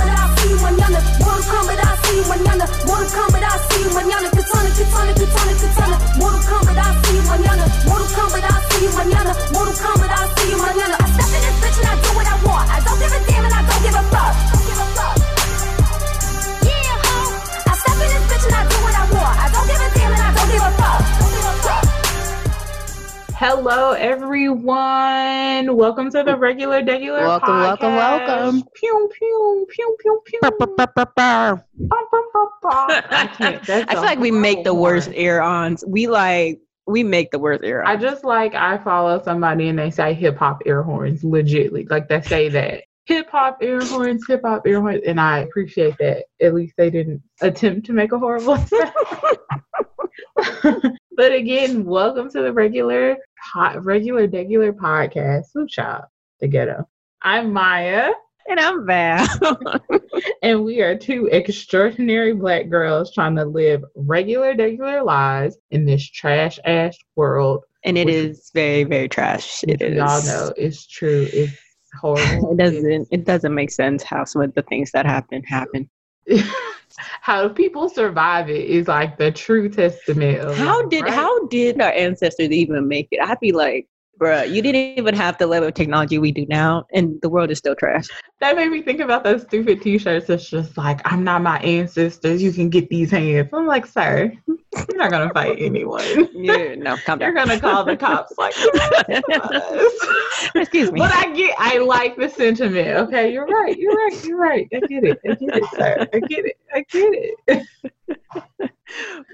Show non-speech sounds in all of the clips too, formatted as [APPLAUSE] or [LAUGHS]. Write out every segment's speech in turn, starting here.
Kombat, I'll see you mañana. Mortal Kombat, I'll see you mañana. Mortal Kombat, I'll see you mañana. Katana, katana, katana, katana. Mortal Kombat, I'll see you mañana. Mortal Kombat, I'll see you mañana. Mortal Kombat, I'll see you mañana. I step in this bitch and I do what I want. I don't give a damn and I. Don't give a fuck. Hello, everyone. Welcome to the regular, regular. Welcome, welcome, podcast. welcome. Pew, pew, pew, pew, pew. Bum. I [LAUGHS] can't. I feel like we make the worst air ons. We like we make the worst air I just like I follow somebody and they say hip hop air horns, legitly. Like they say [LAUGHS] that hip hop air horns, hip hop air horns, and I appreciate that. At least they didn't attempt to make a horrible [LAUGHS] sound. But again, welcome to the regular, po- regular, regular podcast. Food Shop, the ghetto. I'm Maya, and I'm Val. [LAUGHS] and we are two extraordinary black girls trying to live regular, regular lives in this trash ass world. and it is very, very trash. It is. Y'all know it's true. It's [SIGHS] horrible. It doesn't. It doesn't make sense how some of the things that happen happen. [LAUGHS] how people survive it is like the true testament of How did right? how did our ancestors even make it? I'd be like, bruh, you didn't even have the level of technology we do now, and the world is still trash. that made me think about those stupid t-shirts that's just like i'm not my ancestors you can get these hands. I'm like sir you're not gonna fight anyone. [LAUGHS] Yeah, no, calm you're gonna call the cops like [LAUGHS] Excuse me. but i get i like the sentiment okay? You're right you're right you're right. I get it i get it sir. I get it i get it. [LAUGHS]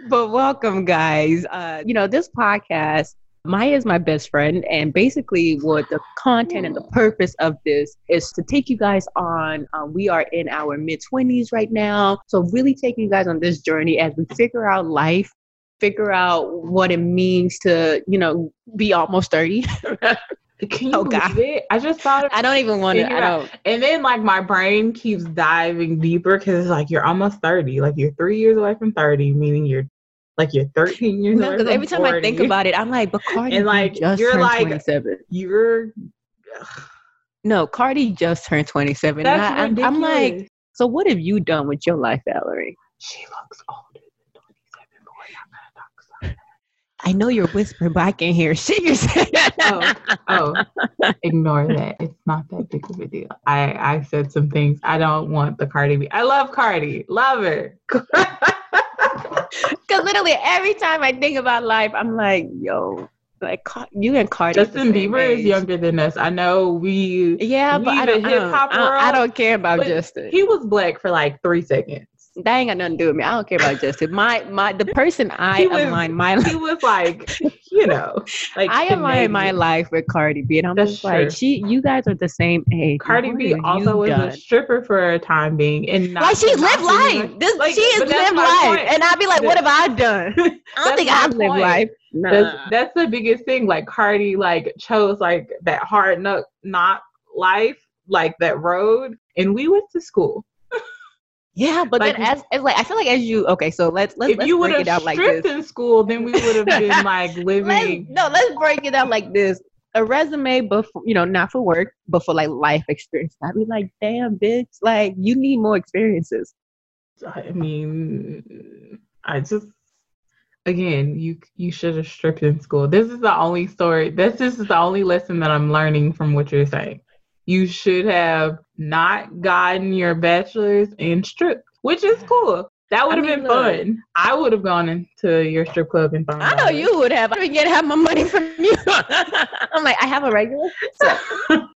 But welcome guys. Uh you know this podcast maya is my best friend and basically what the content and the purpose of this is to take you guys on uh, we are in our mid-20s right now so really taking you guys on this journey as we figure out life figure out what it means to you know be almost 30 [LAUGHS] can you Oh, believe God. it i just thought i don't even want to i don't And then like my brain keeps diving deeper because it's like you're almost 30. Like you're three years away from 30, meaning you're like you're 13 years no, away. because every time I think about it, I'm like, but Cardi And, like, just you're turned like- 27. you're No, Cardi just turned 27. that's I, I'm, I'm like, so what have you done with your life, Valerie? she looks older than 27, but we're not gonna talk about. I know you're whispering, but I can't hear shit you're saying. Oh, oh, ignore that. It's not that big of a deal. I I said some things. I don't want the Cardi B. I love Cardi. Love her. [LAUGHS] [LAUGHS] Because literally every time I think about life, I'm like, yo, like you and Cardi. Justin Bieber is younger than us. I know we Yeah, but I don't, I, don't, I, don't, I don't care about Justin. He was black for like three seconds. That ain't got nothing to do with me. I don't care about Justin. My my the person [LAUGHS] I He was- align my He was like, you know, like I align my life with Cardi B, and I'm That's just like, she, you guys are the same age. Cardi What B also was done? a stripper for a time being, and not Like she not lived life. like- This like, she that's lived life, point. and I'd be like, "What have I done? [LAUGHS] I don't think I've lived life." Nah. That's that's the biggest thing. Like Cardi, like chose like that hard knock knock life, like that road, and we went to school. Yeah, but like- then as, as like I feel like as you okay, so let's let's, if let's you would break it out like stripped this. in school, then we would have [LAUGHS] been like Let's, living. no, let's break it out like this. A resume, but for, you know, not for work, but for like life experience. I'd be like, damn, bitch, like you need more experiences. I mean, I just again, you you should have stripped in school. This is the only story. This is the only lesson that I'm learning from what you're saying. You should have not gotten your bachelor's in strip, which is cool. That would have mean, been look. fun. I would have gone into your strip club and found I know you would have. I didn't get half my money from you. [LAUGHS] I'm like, I have a regular. So [LAUGHS]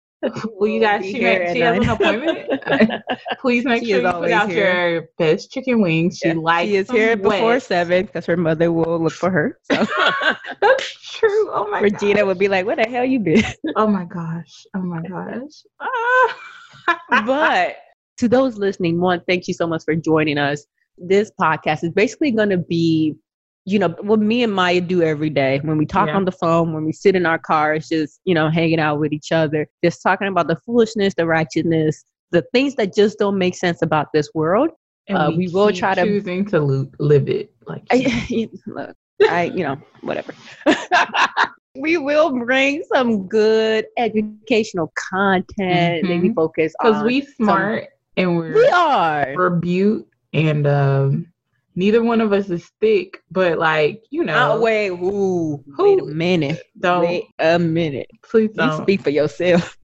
Well, you guys, she, make, she has an appointment. [LAUGHS] Please make She sure you put always out here. your best chicken wings. She Yeah, likes she is here before seven because her mother will look for her. So That's true. Oh my Regina gosh. would be like, "Where the hell you been?" Oh my gosh. Oh my gosh. Ah. But to those listening, one, thank you so much for joining us. This podcast is basically going to be, you know, what me and Maya do every day when we talk Yeah. on the phone, when we sit in our cars, just, you know, hanging out with each other, just talking about the foolishness, the righteousness, the things that just don't make sense about this world. And Uh, we will keep try to- choosing to live it. Like [LAUGHS] I, look, I, you know, whatever. [LAUGHS] we will bring some good educational content, maybe Mhm. focus because we smart and we're We are. we're butte, and um, neither one of us is thick, but like you know, Oh, wait, ooh, wait a minute. don't Wait a minute. please You don't, speak for yourself.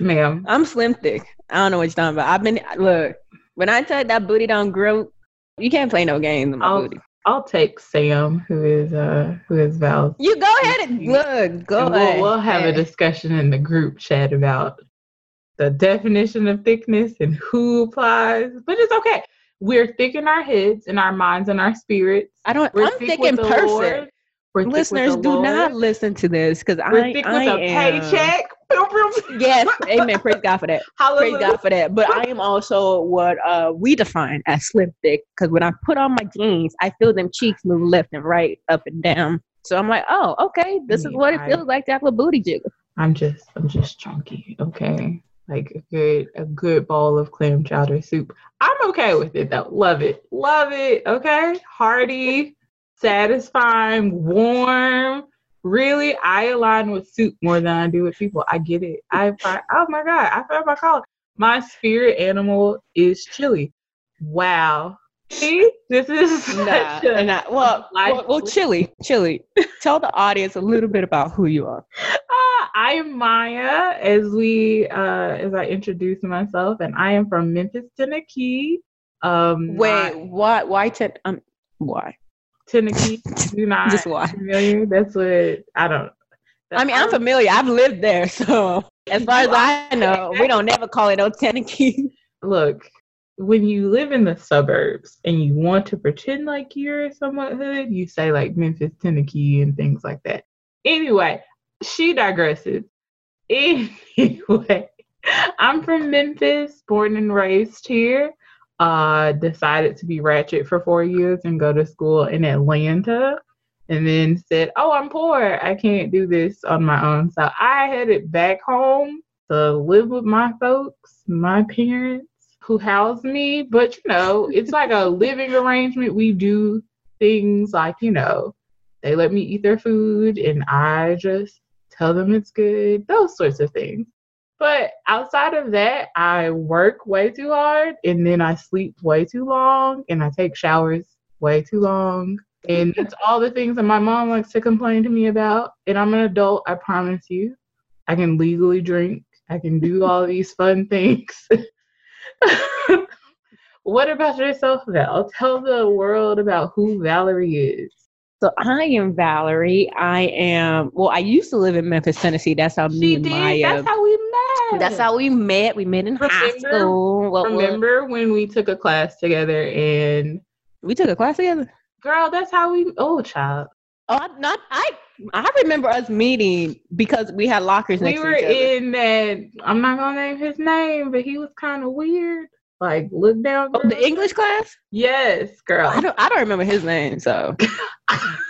ma'am. I'm slim thick. I don't know what you're talking about. I've been look when I tell you that booty don't grow. You can't play no games with my I'll, booty. I'll take Sam, who is uh who is Val. You go ahead and look. Go and we'll, ahead. we'll have a discussion in the group chat about the definition of thickness and who applies. But it's okay. We're thick in our heads and our minds and our spirits. I don't. We're I'm thick thick in person. Lord. We're Listeners, do Lord. not listen to this because I, thick I with a am. paycheck. [LAUGHS] Boom, boom. Yes, [LAUGHS] amen. Praise God for that. Praise God for that. But I am also what uh, we define as slim thick because when I put on my jeans, I feel them cheeks move left and right, up and down. So I'm like, oh, okay, this is what it I- feels like to have a booty jiggle. I'm just I'm just chunky, okay? Like a good a good bowl of clam chowder soup. I'm okay with it though. Love it. Love it. Okay? Hearty, satisfying, warm. Really, I align with soup more than I do with people. I get it. I find oh my god, I found my collar. My spirit animal is chili. Wow. See? This is Nah, a- I, well, well, well, chili, chili. Tell the audience a little bit about who you are. Uh, I am Maya, as we uh, as I introduce myself, and I am from Memphis, Tennessee. Um, Wait, why? Why? Ten, um, why? Tennessee. Do not Just why? familiar. That's what I don't. I mean, I'm familiar. I've lived there, so as far as I know, we don't never call it no Look, when you live in the suburbs and you want to pretend like you're somewhat hood, you say like Memphis, Tennessee, and things like that. Anyway, she digresses. [LAUGHS] Anyway, I'm from Memphis, born and raised here. Uh, decided to be ratchet for four years and go to school in Atlanta, and then said, "Oh, I'm poor. I can't do this on my own." So I headed back home to live with my folks, my parents who house me. But you know, it's like a living arrangement. We do things like, you know, they let me eat their food and I just tell them it's good, those sorts of things. But outside of that, I work way too hard and then I sleep way too long and I take showers way too long. And it's all the things that my mom likes to complain to me about. And I'm an adult, I promise you. I can legally drink. I can do all these fun things. [LAUGHS] what about yourself, Val? Tell the world about who Valerie is. So I am Valerie. I am. Well, I used to live in Memphis, Tennessee. That's how me and did. Maya. That's how we. That's how we met. We met in high school. What- what- Remember when we took a class together and we took a class together. girl, that's how we oh child. Oh, I, not I. I remember us meeting because we had lockers next We were to each other. in that I'm not gonna name his name, but he was kind of weird. Like look down. Oh, the English class. Yes, girl. I don't. I don't remember his name. So [LAUGHS]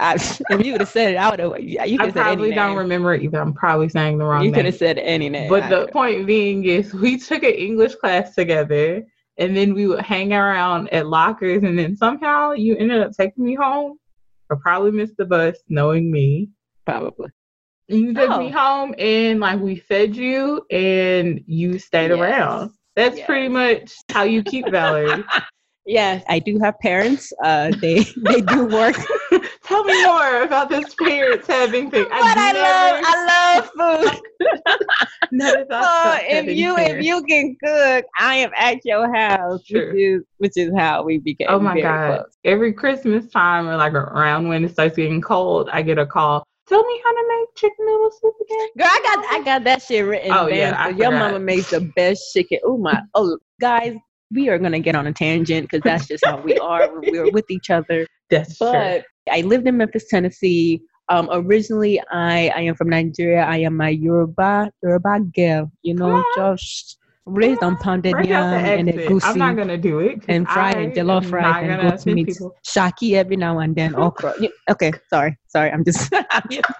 I, [LAUGHS] if you would have said it, I would have. Yeah, you I could have said any probably don't remember it either. I'm probably saying the wrong You could have said any name. But I the point being is we took an English class together and then we would hang around at lockers and then somehow you ended up taking me home. I probably missed the bus knowing me. probably. You took Oh. me home and like we fed you and you stayed Yes. around. That's Yes. pretty much how you keep Valerie. [LAUGHS] Yes, I do have parents. Uh, they they do work. [LAUGHS] Tell me more about this parents having things. [LAUGHS] but I love I love food. [LAUGHS] never thought So oh, if having you if you can cook, I am at your house, Sure. which is which is how we became. Oh my god! close. Every Christmas time or like around when it starts getting cold, I get a call. Tell me how to make chicken noodle soup again. Girl, I got I got that shit written oh, down. Oh, down. yeah, so your mama makes the best chicken. Oh my! Oh, guys, we are gonna get on a tangent because that's just how we are. We're, we're with each other. That's true. I lived in Memphis, Tennessee. Um, originally, I I am from Nigeria. I am a Yoruba Yoruba girl. You know, Come just raised on pounded out the yam and egusi I'm not gonna do it and fried I and jollof rice and goat meat, people. shaki every now and then, [LAUGHS] okra. Okay, sorry, sorry. I'm just, [LAUGHS] I'm just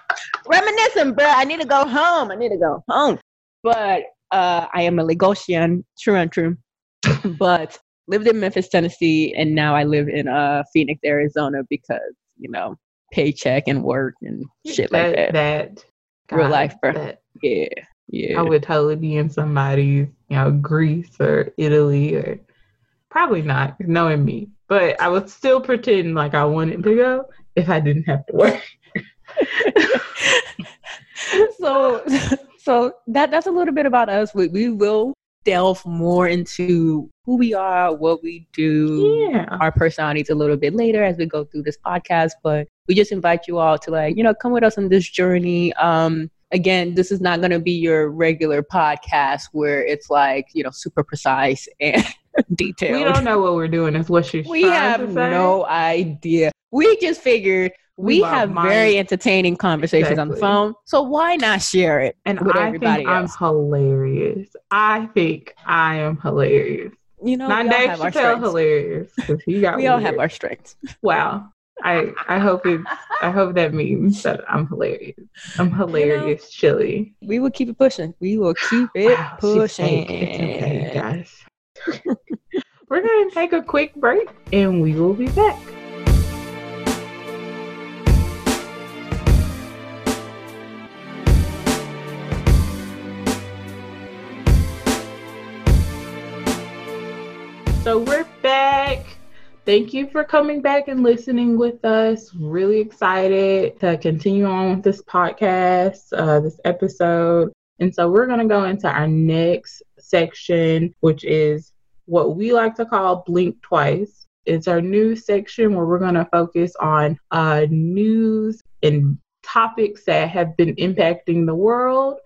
reminiscing, bro. I need to go home. I need to go home. But uh, I am a Lagosian, true and true. [LAUGHS] but lived in Memphis, Tennessee, and now I live in uh, Phoenix, Arizona because you know paycheck and work and shit like that. That Real life, bro. That Yeah. Yeah. I would totally be in somebody's, you know, Greece or Italy or probably not, knowing me. But I would still pretend like I wanted to go if I didn't have to work. [LAUGHS] [LAUGHS] so [LAUGHS] so that that's a little bit about us. We we will delve more into who we are, what we do, Yeah. our personalities a little bit later as we go through this podcast. But we just invite you all to like, you know, come with us on this journey. Um again, this is not gonna be your regular podcast where it's like, you know, super precise and [LAUGHS] detailed. We don't know what we're doing, is what she's We have to no idea. We just figured we, have very entertaining conversations on the phone. So why not share it And with I everybody think I'm hilarious. I think I am hilarious. You know, Not Dave Chappelle hilarious. 'cause he got [LAUGHS] We all have our strengths. [LAUGHS] Wow. I I hope it's I hope that means that I'm hilarious. I'm hilarious, chilly. We will keep it pushing. We will keep it Wow, pushing. okay, guys. [LAUGHS] We're gonna take a quick break and we will be back. Thank you for coming back and listening with us. Really excited to continue on with this podcast, uh, this episode. And so we're going to go into our next section, which is what we like to call Blink Twice. It's our news section where we're going to focus on uh, news and topics that have been impacting the world.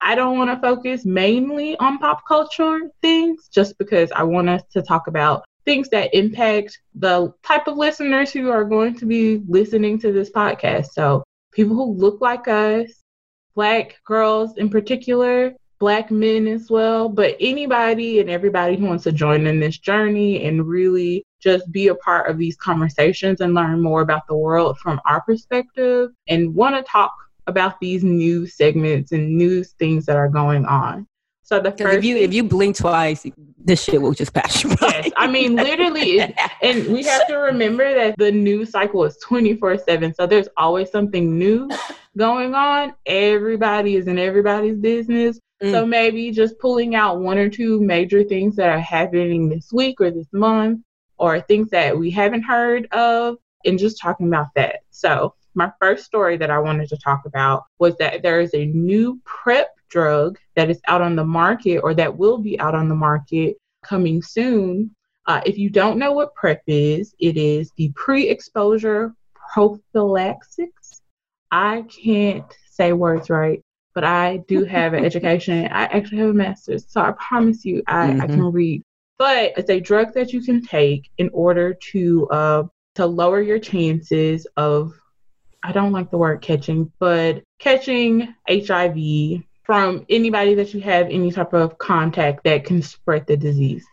I don't want to focus mainly on pop culture things just because I want us to talk about things that impact the type of listeners who are going to be listening to this podcast. So, people who look like us, black girls in particular, black men as well, but anybody and everybody who wants to join in this journey and really just be a part of these conversations and learn more about the world from our perspective and want to talk about these new segments and news things that are going on. So the first if you if you blink twice, this shit will just pass you by. Yes, I mean literally [LAUGHS] and we have to remember that the news cycle is 24/7 so there's always something new going on. Everybody is in everybody's business. So mm. maybe just pulling out one or two major things that are happening this week or this month or things that we haven't heard of and just talking about that. So my first story that I wanted to talk about was that there is a new PrEP drug that is out on the market or that will be out on the market coming soon. Uh, if you don't know what PrEP is, it is the pre exposure prophylaxis. I can't say words right, but I do have an [LAUGHS] education. I actually have a master's, so I promise you I, I Mhm. can read. But it's a drug that you can take in order to uh, to lower your chances of I don't like the word catching, but catching HIV from anybody that you have any type of contact that can spread the disease.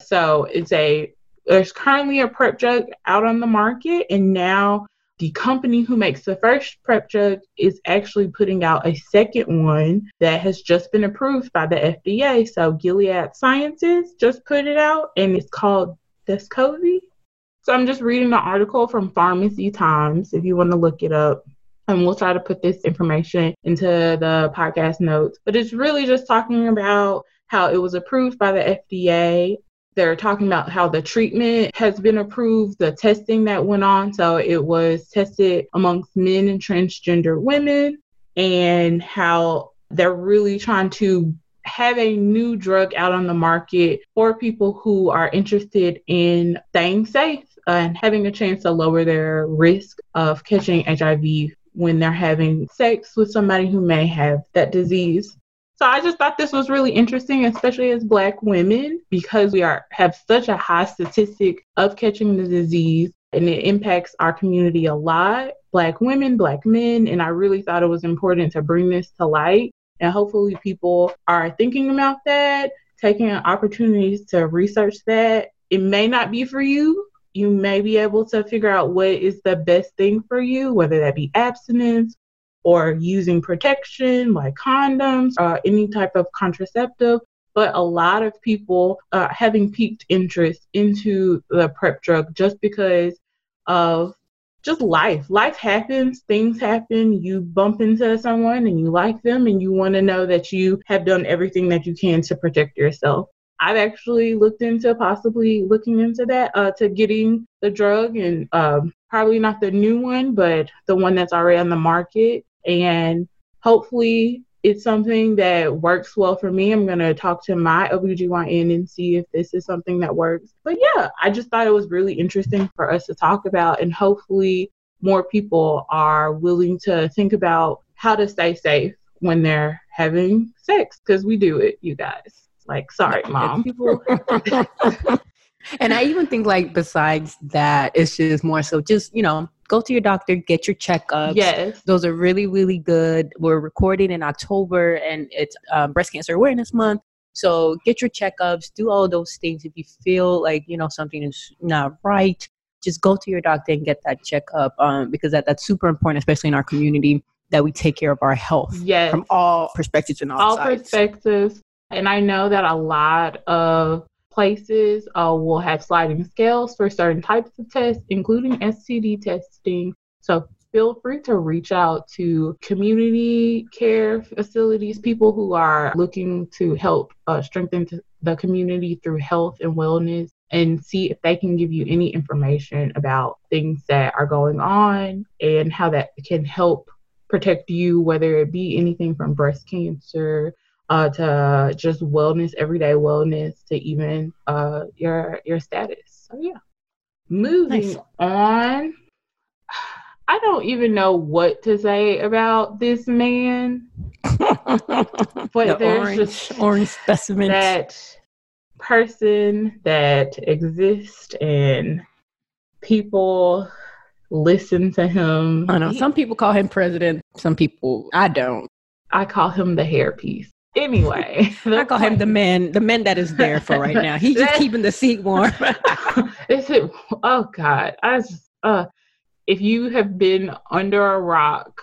So it's a there's currently a PrEP drug out on the market, and now the company who makes the first PrEP drug is actually putting out a second one that has just been approved by the FDA. So Gilead Sciences just put it out, and it's called Descovy. So I'm just reading the article from Pharmacy Times if you want to look it up. And we'll try to put this information into the podcast notes. But it's really just talking about how it was approved by the FDA. They're talking about how the treatment has been approved, the testing that went on. So it was tested amongst men and transgender women, and how they're really trying to have a new drug out on the market for people who are interested in staying safe and having a chance to lower their risk of catching HIV when they're having sex with somebody who may have that disease. So I just thought this was really interesting, especially as black women, because we are have such a high statistic of catching the disease and it impacts our community a lot. Black women, black men, and I really thought it was important to bring this to light. And hopefully people are thinking about that, taking opportunities to research that. It may not be for you. You may be able to figure out what is the best thing for you, whether that be abstinence or using protection like condoms or any type of contraceptive. But a lot of people are having piqued interest into the PrEP drug just because of just life. Life happens, things happen. You bump into someone and you like them, and you want to know that you have done everything that you can to protect yourself. I've actually looked into possibly looking into that uh, to getting the drug and um, probably not the new one, but the one that's already on the market. And hopefully it's something that works well for me. I'm going to talk to my OBGYN and see if this is something that works. But yeah, I just thought it was really interesting for us to talk about, and hopefully, more people are willing to think about how to stay safe when they're having sex because we do it, you guys. Like, sorry, mom. People, [LAUGHS] and I even think like besides that, it's just more so just you know go to your doctor, get your checkups. Yes. Those are really, really good. We're recording in October and it's um, Breast Cancer Awareness Month. So get your checkups, do all those things. If you feel like, you know, something is not right, just go to your doctor and get that checkup um, because that, that's super important, especially in our community, that we take care of our health Yes. from all perspectives and all, all sides. perspectives. And I know that a lot of places uh, will have sliding scales for certain types of tests, including STD testing. So feel free to reach out to community care facilities, people who are looking to help uh, strengthen the community through health and wellness. And see if they can give you any information about things that are going on and how that can help protect you, whether it be anything from breast cancer, uh, to just wellness, everyday wellness, to even uh, your your status. So yeah. Moving Nice. on. [SIGHS] I don't even know what to say about this man, [LAUGHS] but the there's orange, just orange specimen. that person that exists and people listen to him. I know some people call him president. Some people I don't. I call him the hairpiece. Anyway, [LAUGHS] I call him the man, the man that is there for right now. He's just [LAUGHS] keeping the seat warm. [LAUGHS] Is it? Oh God! I just uh, if you have been under a rock,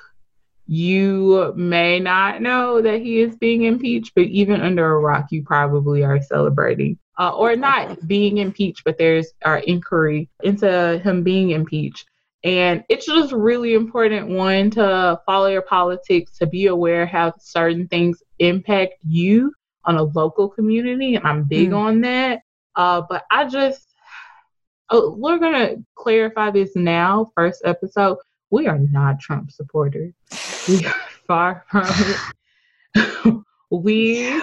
you may not know that he is being impeached. But even under a rock, you probably are celebrating, uh, or not being impeached, but there's our inquiry into him being impeached. And it's just really important one to follow your politics, to be aware how certain things impact you on a local community, and I'm big Mm. on that. Uh, but I just, oh, we're gonna clarify this now. First episode, we are not Trump supporters. We are [LAUGHS] far from it. [LAUGHS] we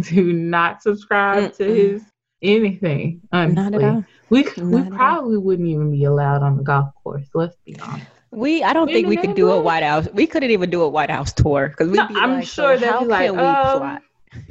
do not subscribe to Mm-mm. his anything. Honestly. Not at all. We Not we probably wouldn't even be allowed on the golf course. Let's be honest. We, I don't In think we could do a? White House. We couldn't even do a White House tour because we'd No, be I'm like, sure so be like, we um? [LAUGHS]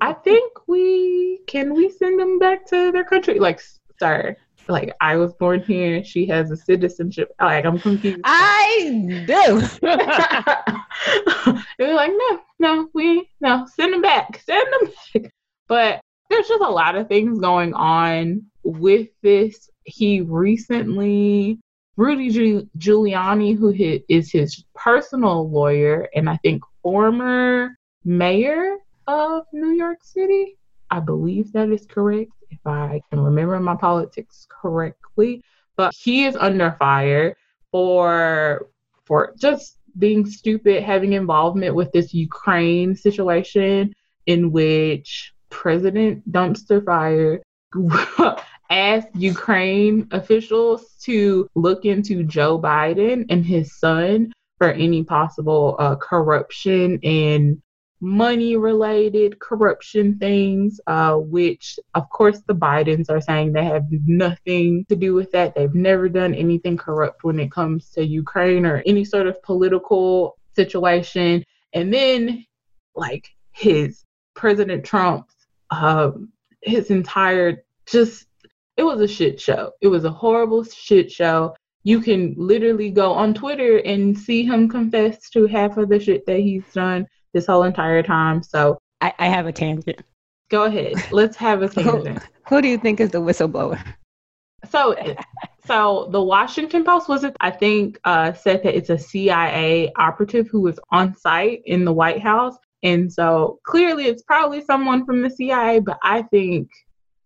I think we can we send them back to their country. Like, sir, like I was born here. She has a citizenship. Like I'm confused. I do. [LAUGHS] [LAUGHS] They're like, no, no, we no, send them back, send them back. But there's just a lot of things going on with this. He recently, Rudy Giu- Giuliani, who is his personal lawyer and I think former mayor of New York City. I believe that is correct, if I can remember my politics correctly. But he is under fire for for just being stupid, having involvement with this Ukraine situation in which President Dumpster Fire [LAUGHS] asked Ukraine officials to look into Joe Biden and his son for any possible uh, corruption and money related corruption things, uh, which of course the Bidens are saying they have nothing to do with that. They've never done anything corrupt when it comes to Ukraine or any sort of political situation. And then, like, his President Trump's, um, his entire just, it was a shit show. It was a horrible shit show. You can literally go on Twitter and see him confess to half of the shit that he's done this whole entire time. So I, I have a tangent. go ahead. Let's have a tangent. Who do you think is the whistleblower? So, so the Washington Post was it? I think uh, said that it's a CIA operative who was on site in the White House, and so clearly it's probably someone from the CIA. But I think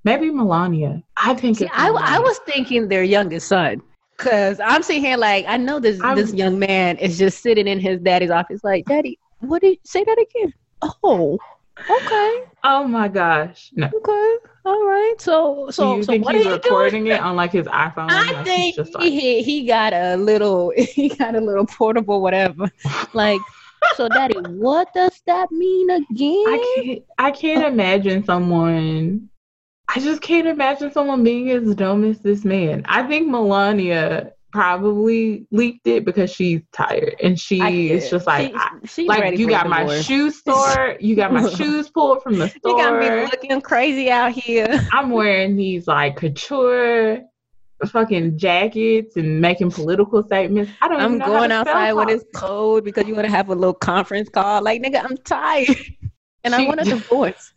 maybe Melania. I think See, it's I, I was thinking their youngest son. Cause I'm sitting here like I know this I'm- this young man is just sitting in his daddy's office like, Daddy, what did you say that again? Oh, okay, Oh my gosh. No. okay, all right. So so Do you so think what he's are you recording doing? it on like his iPhone? I Like, think just like, he he got a little [LAUGHS] he got a little portable whatever. Like, so daddy, what does that mean again? I can't I can't imagine someone I just can't imagine someone being as dumb as this man. I think Melania probably leaked it because she's tired and she is just like She- like you got my divorce. shoe store, you got my shoes pulled from the store. [LAUGHS] You got me looking crazy out here. [LAUGHS] I'm wearing these like couture fucking jackets and making political statements. I don't I'm even know how going outside when it's cold because you want to have a little conference call. Like, nigga, I'm tired. [LAUGHS] And I want a divorce.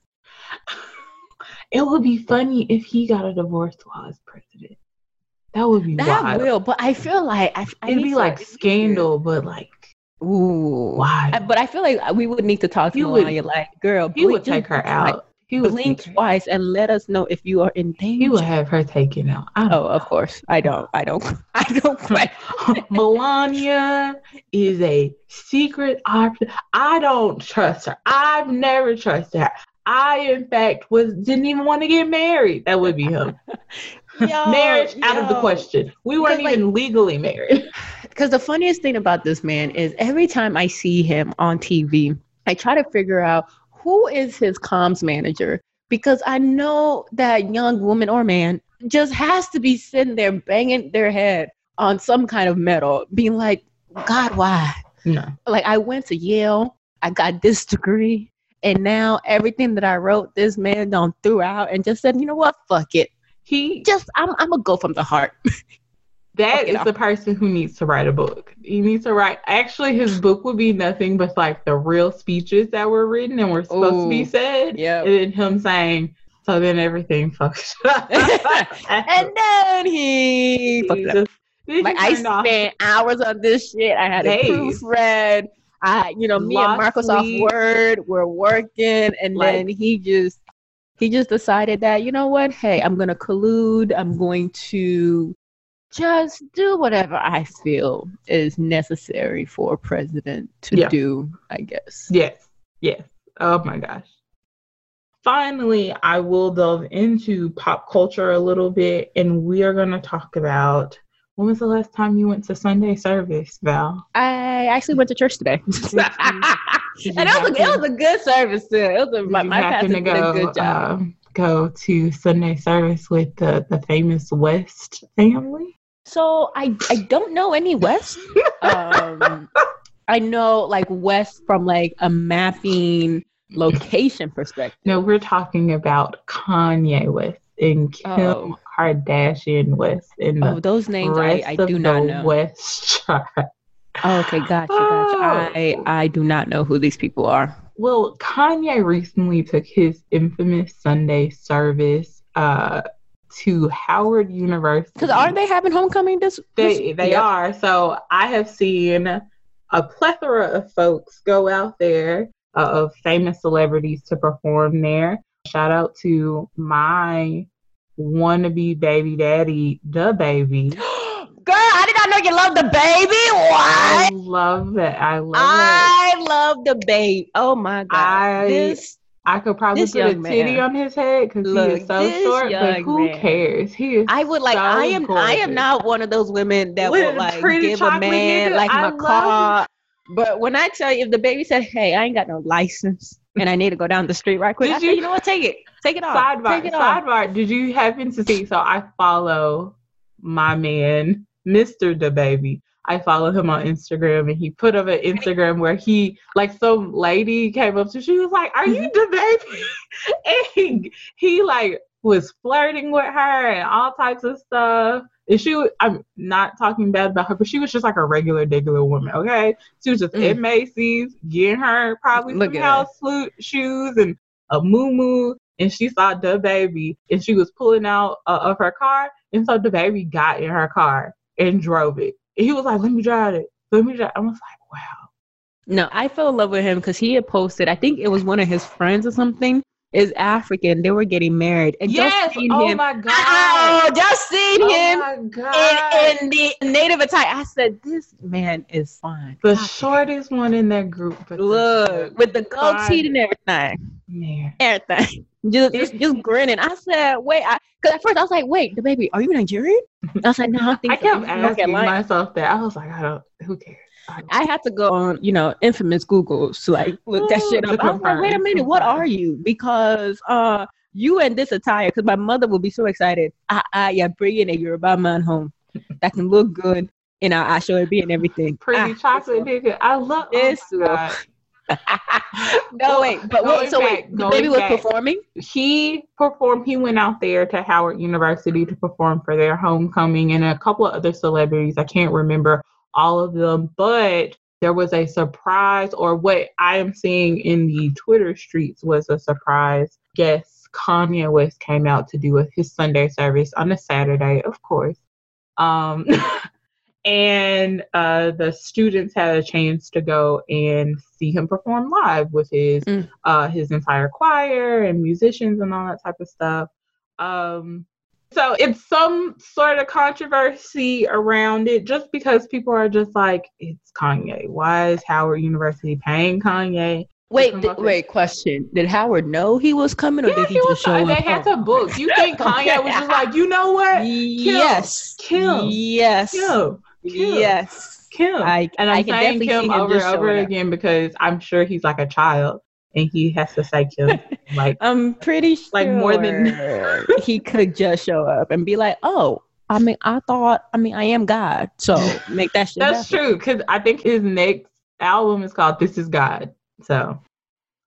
It would be funny if he got a divorce while he's president. That would be That wild. will, but I feel like I, I It'd be like scandal, but like Ooh. why? But I feel like we would need to talk to You Melania. Like, girl, he would take her out. He would Blink take her- twice and let us know if you are in danger. He would have her taken out. Oh, of course. I don't. I don't. [LAUGHS] I don't [LAUGHS] question. Melania is a secret option. I don't trust her. I've never trusted her. I, in fact, was didn't even want to get married. That would be him. [LAUGHS] Marriage out of the question. We weren't like- even legally married. [LAUGHS] Because the funniest thing about this man is every time I see him on TV, I try to figure out who is his comms manager because I know that young woman or man just has to be sitting there banging their head on some kind of metal, being like, God, why? No. Like, I went to Yale, I got this degree, and now everything that I wrote, this man done threw out and just said, you know what? Fuck it. He Just, I'm, I'm to go from the heart. [LAUGHS] that it is the person who needs to write a book. He needs to write actually his book would be nothing but like the real speeches that were written and were supposed to be said. Yeah. And then him saying, so then everything fucks [LAUGHS] up. [LAUGHS] and then he fucked it up. just, then Like he I spent hours on this shit. I had it Days. proofread. I, you know, me and Lost off. Word were working, and Like- then he just he just decided that you know what? Hey, I'm gonna collude. I'm going to just do whatever I feel is necessary for a president to Yeah. do. I guess. Yes, yes. Oh my gosh. Finally, I will delve into pop culture a little bit, and we are going to talk about when was the last time you went to Sunday service, Val? I actually went to church today, Did you- did [LAUGHS] and it was, a, it was a good service too. It was a, my, my pastor to did a go good job. um, go to Sunday service with the the famous West family? So I I don't know any West. um, I know like West from like a mapping location perspective. No, we're talking about Kanye West and Kim Oh. Kardashian West and Oh, those names I, I do not know. West. Oh, okay, gotcha, gotcha. I Oh. I do not know who these people are. Well, Kanye recently took his infamous Sunday service uh, to Howard University. Because aren't they having homecoming this? They they are. So I have seen a plethora of folks go out there uh, of famous celebrities to perform there. Shout out to my wannabe baby daddy, DaBaby. [GASPS] Girl, I did not know you loved DaBaby. I love it. I love it. I love the baby. Oh my god. I- this I could probably put a titty man. on his head because he is so short. But who man. cares? He is. I would like. so I am. I am not one of those women that With would like give a man nigga, like my car. But when I tell you, if DaBaby said, "Hey, I ain't got no license and I need to go down the street right quick," Did I you- "You know what? Take it. Take it off. sidebar. Take it off." Sidebar. Did you happen to see? So I follow my man, Mr. DaBaby. I follow him on Instagram, and he put up an Instagram where he, like, some lady came up to. She was like, "Are you mm-hmm. DaBaby?" [LAUGHS] and he, he like was flirting with her and all types of stuff. And she, I'm not talking bad about her, but she was just like a regular, regular woman. Okay, she was just Mm. at Macy's getting her probably Look some house flute shoes and a moo moo and she saw DaBaby and she was pulling out uh, of her car and so DaBaby got in her car and drove it and he was like let me drive it let me drive i was like wow No, I fell in love with him because he had posted. I think it was one of his friends or something is African. They were getting married, and yes. just Oh him. my god. Oh, just seeing Oh him my god. in, in the native attire. I said, "This man is fine." the God, shortest one in that group. look with the gold teeth and everything, man. everything. [LAUGHS] Just, just, just grinning. I said, "Wait," because at first I was like, "Wait, DaBaby, are you Nigerian?" [LAUGHS] I was like, "No, I think I so. kept asking myself that. I was like, I don't. Who cares? I had to go on, you know, infamous Google to like look that shit up. I was like, wait a minute, what are you? Because uh, you and this attire, because my mother will be so excited. Ah, ah, yeah, bringing a Yoruba man home that can look good in our Ashoebi and everything. Pretty Ah, chocolate nigga. I love. This oh one. God. [LAUGHS] no, wait, but wait, so wait, back, the going baby was back. performing? he performed he went out there to howard university to perform for their homecoming and a couple of other celebrities i can't remember all of them but there was a surprise or what i am seeing in the twitter streets was a surprise guest kanye west came out to do a, his sunday service on a saturday of course um [LAUGHS] and uh, the students had a chance to go and see him perform live with his Mm. uh, his entire choir and musicians and all that type of stuff. Um, so it's some sort of controversy around it, just because people are just like, it's Kanye. Why is Howard University paying Kanye? Wait, th- wait, question. Did Howard know he was coming or Yeah, did he, he was. just show uh, They had to book. You think [LAUGHS] Kanye was just like, you know what? Yes. Kim. Yes. Kim. Yes. Kim. I, And I I'm can saying Kim over and over again because I'm sure he's like a child and he has to say Kim [LAUGHS] like I'm pretty sure Like, more than- he could just show up and be like, "Oh, I mean, I thought, I mean, I am God, so make that shit." that's happen." true because I think his next album is called This Is God. So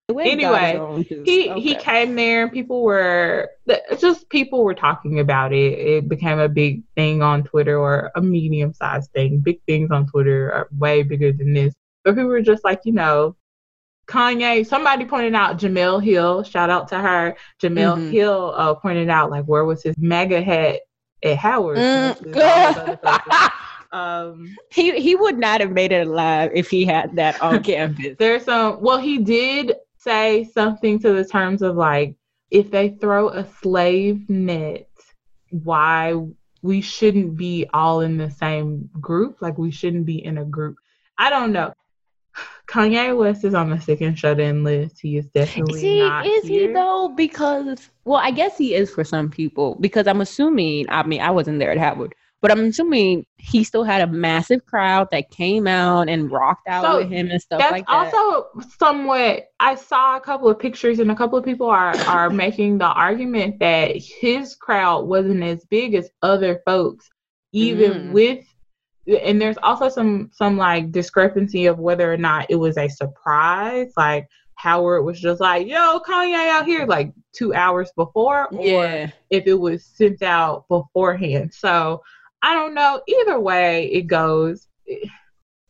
The way God Anyway, is on, he he came there. And people were just people were talking about it. It became a big thing on Twitter or a medium sized thing. Big things on Twitter are way bigger than this. But people were just like, you know, Kanye. Somebody pointed out Jemele Hill. Shout out to her. Jemele Mhm. Hill uh, pointed out like where was his MAGA hat at Howard? Mm. versus all those other places. um, he he would not have made it alive if he had that on [LAUGHS] campus. there's some well he did say something to the terms of like if they throw a slave net why we shouldn't be all in the same group like we shouldn't be in a group i don't know kanye west is on the sick and shut in list he is definitely See, not is he here. though? Because well, I guess he is for some people. Because I'm assuming. I mean, I wasn't there at Howard, but I'm assuming he still had a massive crowd that came out and rocked out So, with him and stuff That's like that. also somewhat. I saw a couple of pictures, and a couple of people are are [LAUGHS] making the argument that his crowd wasn't as big as other folks, even Mm. with. And there's also some some like discrepancy of whether or not it was a surprise, like Howard was just like, "Yo, Kanye out here," like two hours before, or yeah. if it was sent out beforehand. So I don't know. Either way it goes,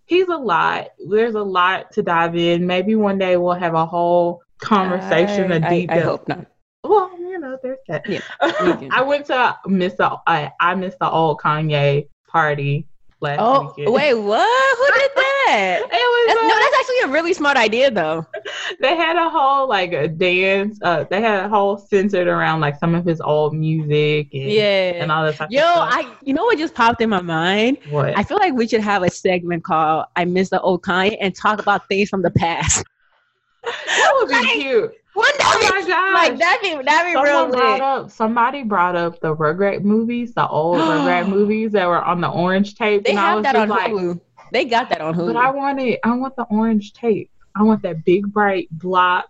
he's a lot. There's a lot to dive in. Maybe one day we'll have a whole conversation, a I, deep I, I hope not. Well, you know, there's that. Yeah. [LAUGHS] I went to miss the I, I missed the old Kanye party last Oh weekend. wait, what? Who did [LAUGHS] that? It was That's, uh, no, that's actually a really smart idea, though. [LAUGHS] they had a whole like a dance. Uh, they had a whole centered around like some of his old music and, Yeah. and all that Yo. I you know what just popped in my mind? what? I feel like we should have a segment called "I Miss the Old Kanye" and talk about things from the past. [LAUGHS] that would be Like, cute. Wouldn't Oh that my be like that'd be that'd be Someone real brought up somebody brought up the Rugrat movies, the old Rugrat [GASPS] movies that were on the orange tape. They and I have was that on like, Hulu. They got that on Hulu. But I want it. I want the orange tape. I want that big bright block.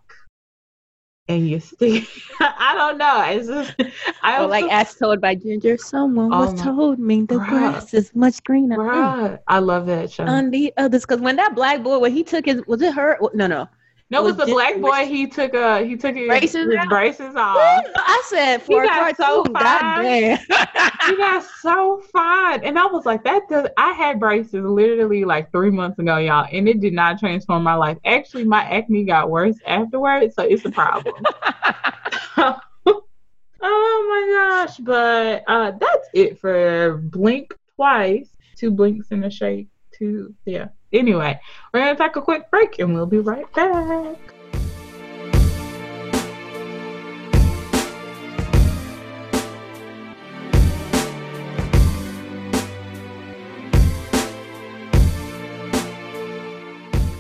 And you see, [LAUGHS] I don't know. It's just. I was like as told by Ginger, someone Oh was told me the Bruh. grass is much greener mm, Bruh, I love that show. on the others. Because when that black boy, when he took his, was it her? No, no. No, it was the black boy. He took a. He took his Braces his braces off. I said He for a got so cartoon, fine. goddamn. he got so fine. And I was like, that does I had braces literally like three months ago, y'all, and it did not transform my life. Actually, my acne got worse afterwards, so it's a problem. [LAUGHS] [LAUGHS] oh my gosh. But uh that's it for Blink Twice. Two blinks and a shake. Two yeah. Anyway, we're going to take a quick break and we'll be right back.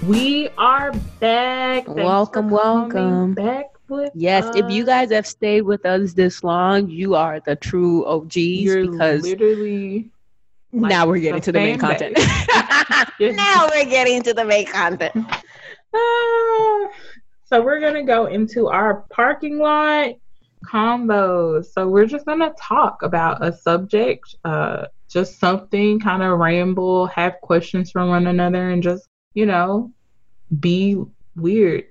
We are back. Thanks welcome, welcome. Back with yes, us. if you guys have stayed with us this long, you are the true OGs You're because literally like now we're getting the to the main content. [LAUGHS] [LAUGHS] now we're getting to the main content. Ah, [SIGHS] so we're gonna go into our parking lot combos. So we're just gonna talk about a subject, uh, just something kind of ramble, have questions from one another, and just you know, be weird.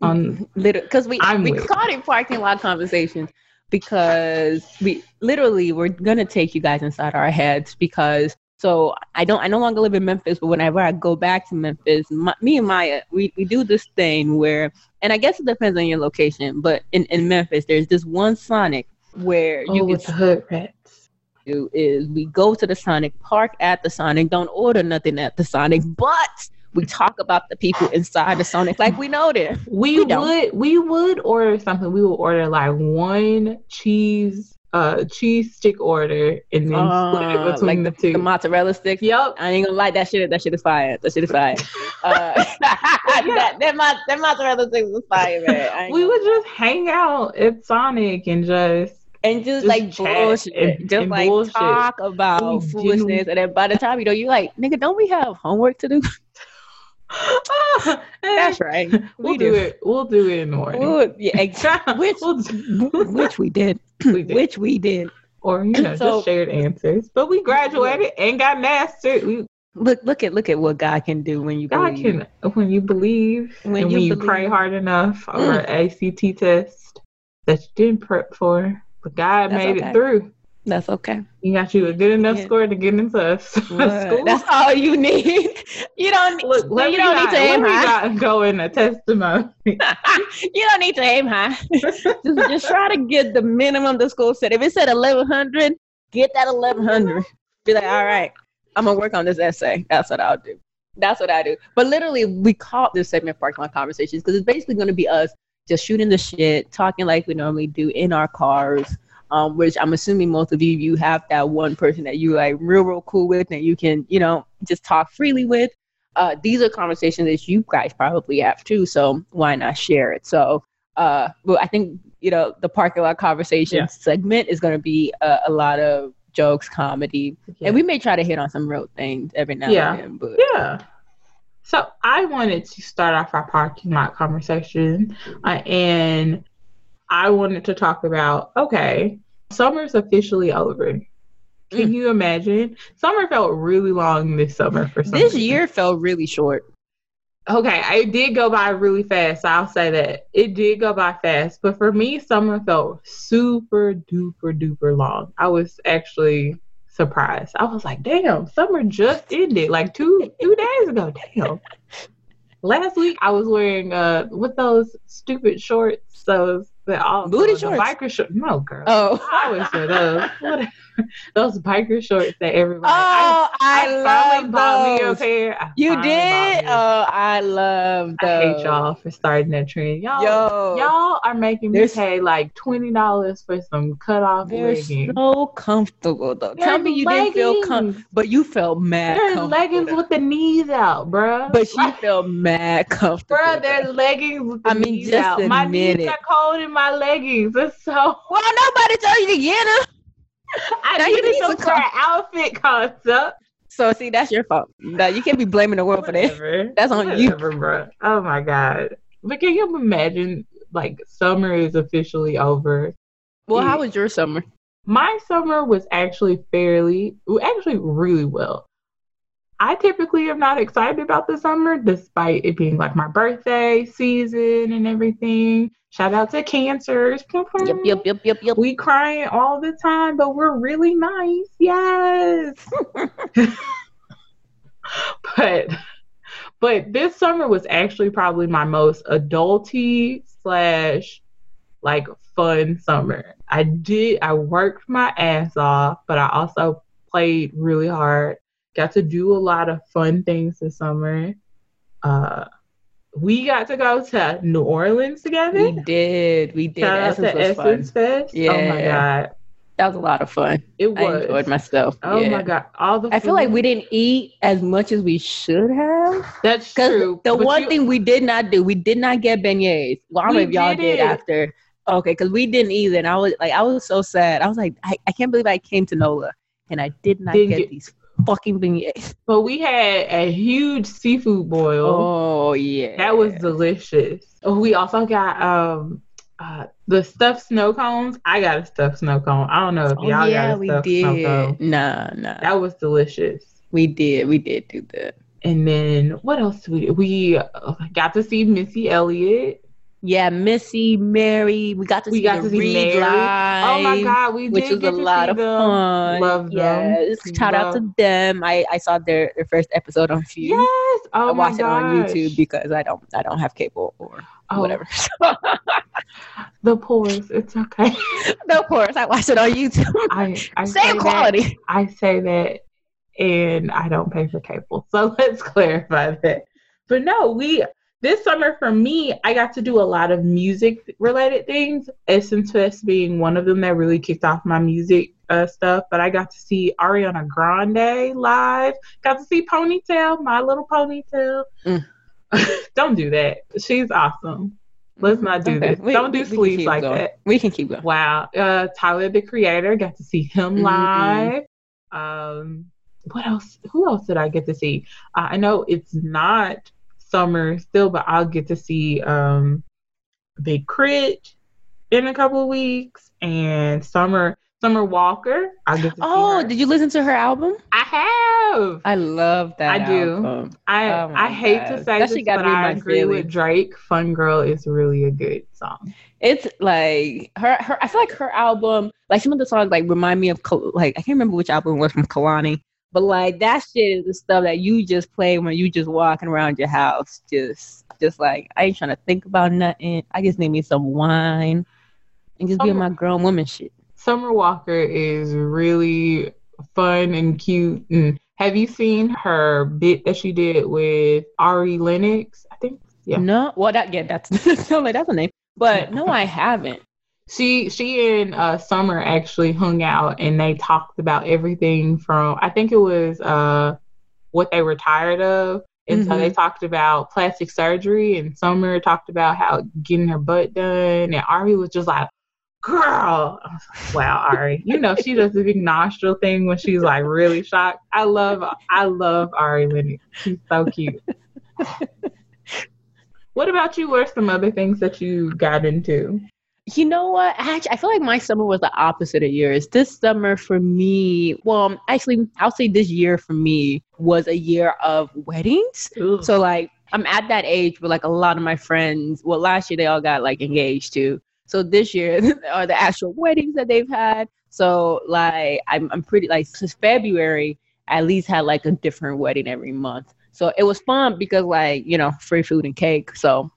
On little. because we I'm we weird. called it parking lot conversations because we literally we're gonna take you guys inside our heads because so I don't I no longer live in Memphis, but whenever I go back to Memphis, my, me and Maya we, we do this thing where and I guess it depends on your location, but in, in Memphis there's this one Sonic where oh, you can the hood rats. do is we go to the Sonic, park at the Sonic, don't order nothing at the Sonic, but we talk about the people inside the Sonic like we know them. We, We would we would order something. We would order like one cheese uh cheese stick order and then split it Uh, between like the two. The mozzarella sticks. yep. I ain't gonna lie, that shit, that shit is fire. That shit is fire. [LAUGHS] Uh, [LAUGHS] that that, mo- that mozzarella sticks is fire, man. We would just hang out at Sonic and just and just, just like bullshit, and- just and like bullshit. talk about We foolishness, and then by the time you know, you're like, nigga, don't we have homework to do? [LAUGHS] [LAUGHS] That's right, We'll we do do. it. We'll do it in the morning. Ooh, yeah, exactly. [LAUGHS] Which- We'll which we did, [LAUGHS] we did. which we did. or you know, So- just shared answers. But we graduated and got mastered. We, Look, look at look at what God can do when you God believe. can when you believe When and you when you pray hard enough Mm. or ACT test that you didn't prep for, but God That's made okay. it through. That's okay. He got you a good enough Yeah. score to get into a [LAUGHS] s- a school. That's all you need. [LAUGHS] You don't. Look, let you don't not, need to aim high. not go in a testimony. [LAUGHS] you don't need to aim high. just, just try to get the minimum the school said. If it said eleven hundred, get that eleven hundred. Be like, all right, I'm gonna work on this essay. That's what I'll do. That's what I do. But literally, we call this segment parking lot conversations because it's basically gonna be us just shooting the shit, talking like we normally do in our cars. Um, which I'm assuming most of you you have that one person that you like real real cool with and you can you know just talk freely with. Uh, these are conversations that you guys probably have too, so why not share it? So, uh, well, I think you know the parking lot conversation Yeah. segment is going to be a, a lot of jokes, comedy, and we may try to hit on some real things every now Yeah. and then. But Yeah. So I wanted to start off our parking lot conversation, uh, and I wanted to talk about okay, summer's officially over. Can Mm. you imagine? Summer felt really long this summer for some this reason. year felt really short. Okay, it did go by really fast. So I'll say that it did go by fast, but for me, summer felt super duper duper long. I was actually surprised. I was like, "Damn, summer just ended like two two days ago." Damn. [LAUGHS] Last week, I was wearing uh with those stupid shorts, those the all Booty the shorts? biker shorts. No, girl. Oh, I always wear those. What- [LAUGHS] those biker shorts that everybody. oh, I, finally love bought me a pair. I You did? Oh, I love those. I hate y'all for starting that trend. Y'all, Yo, y'all are making me pay like twenty dollars for some cut off they're leggings. so comfortable though. Tell me you didn't feel comfortable, but you felt mad They're leggings with the knees out, bruh. But she Like, felt mad comfortable. bruh, they're leggings with the I mean, knees just out. My admit knees are cold in my leggings. It's so. well, nobody told you to get her. [LAUGHS] I Now needed need some for an outfit concept. So see, that's your fault. No, you can't be blaming the world for that. [LAUGHS] That's on you. bro. Oh my god. But can you imagine? Like summer is officially over. Well, Yeah. how was your summer? my summer was actually fairly actually really well i typically am not excited about the summer despite it being like my birthday season and everything shout out to cancers Yep, yep, yep, yep, yep. we crying all the time but we're really nice yes [LAUGHS] [LAUGHS] but but this summer was actually probably my most adulty slash like fun summer. I did I worked my ass off, but I also played really hard. Got to do a lot of fun things this summer. Uh we got to go to New Orleans together. We did. We did. Shout out Essence to was Essence fun. Fest. Oh my god. That was a lot of fun. It was. I enjoyed myself. oh yeah. my god, all the. I feel like we didn't eat as much as we should have. That's true. the one you- thing we did not do, we did not get beignets. Well, I don't know if y'all did did after. Okay, because we didn't either. And I was like, I was so sad. I was like, I, I can't believe I came to NOLA and I did not get, get- these fucking beignets. But we had a huge seafood boil. Oh yeah, That was delicious. Oh, we also got um uh the stuffed snow cones. I got a stuffed snow cone. I don't know if Oh y'all yeah, got a we stuffed snow did. cone. Nah, nah, That was delicious. we did, we did do that. And then what else did we we uh, got to see Missy Elliott. Yeah, Missy, Mary, we got to We see got the to see Mary. live. Oh my god, we which did was get a to lot see of them. fun. Love them. Yes, shout out to them. I, I saw their, their first episode on Fuse. Yes. Oh I watched it on. YouTube because I don't I don't have cable or Oh, whatever. [LAUGHS] The pores. It's okay. [LAUGHS] the pores. I watched it on YouTube. [LAUGHS] I I Same that- quality. I say that and I don't pay for cable. So let's clarify that. But no, we this summer for me, I got to do a lot of music related things. Essence Fest being one of them that really kicked off my music uh, stuff. But I got to see Ariana Grande live. Got to see Ponytail, my little ponytail. Mm. [LAUGHS] don't do that. She's awesome. Let's not do Okay, this. we- don't do we- we sleeves keep like going. that. We can keep going. Wow. Uh, Tyler the Creator, got to see him Mhm. live. Um, what else? Who else did I get to see? Uh, I know it's not summer still, but I'll get to see um, Big K.R.I.T. in a couple of weeks and Summer Summer Walker. I'll get to see Oh, her. did you listen to her album? I have. I love that. I do. album. I Oh my I hate God. to say That this, but I agree feelings. with Drake. Fun Girl is really a good song. It's like her, her. I feel like her album, like some of the songs, like remind me of like I can't remember which album it was from Kehlani, but like that shit is the stuff that you just play when you just walking around your house, just just like I ain't trying to think about nothing. I just need me some wine and just be on Oh. my grown woman shit. Summer Walker is really fun and cute. And have you seen her bit that she did with Ari Lennox? I think. Yeah. No, well that yeah, that's no, [LAUGHS] like that's a name, but no, I haven't. She she and uh, Summer actually hung out and they talked about everything from I think it was uh what they were tired of. And so they talked about plastic surgery and Summer talked about how getting her butt done and Ari was just like, Girl, I was like, wow, Ari. You know she does the big nostril thing when she's like really shocked. I love I love Ari Lennox. She's so cute. [LAUGHS] what about you? What are some other things that you got into? You know what? Actually, I feel like my summer was the opposite of yours. This summer for me, well, actually, I'll say this year for me was a year of weddings. So like, I'm at that age where like a lot of my friends, well, last year they all got like engaged too. So this year [LAUGHS] are the actual weddings that they've had. So like, I'm I'm pretty like since February, I at least had like a different wedding every month. So it was fun because like you know free food and cake. So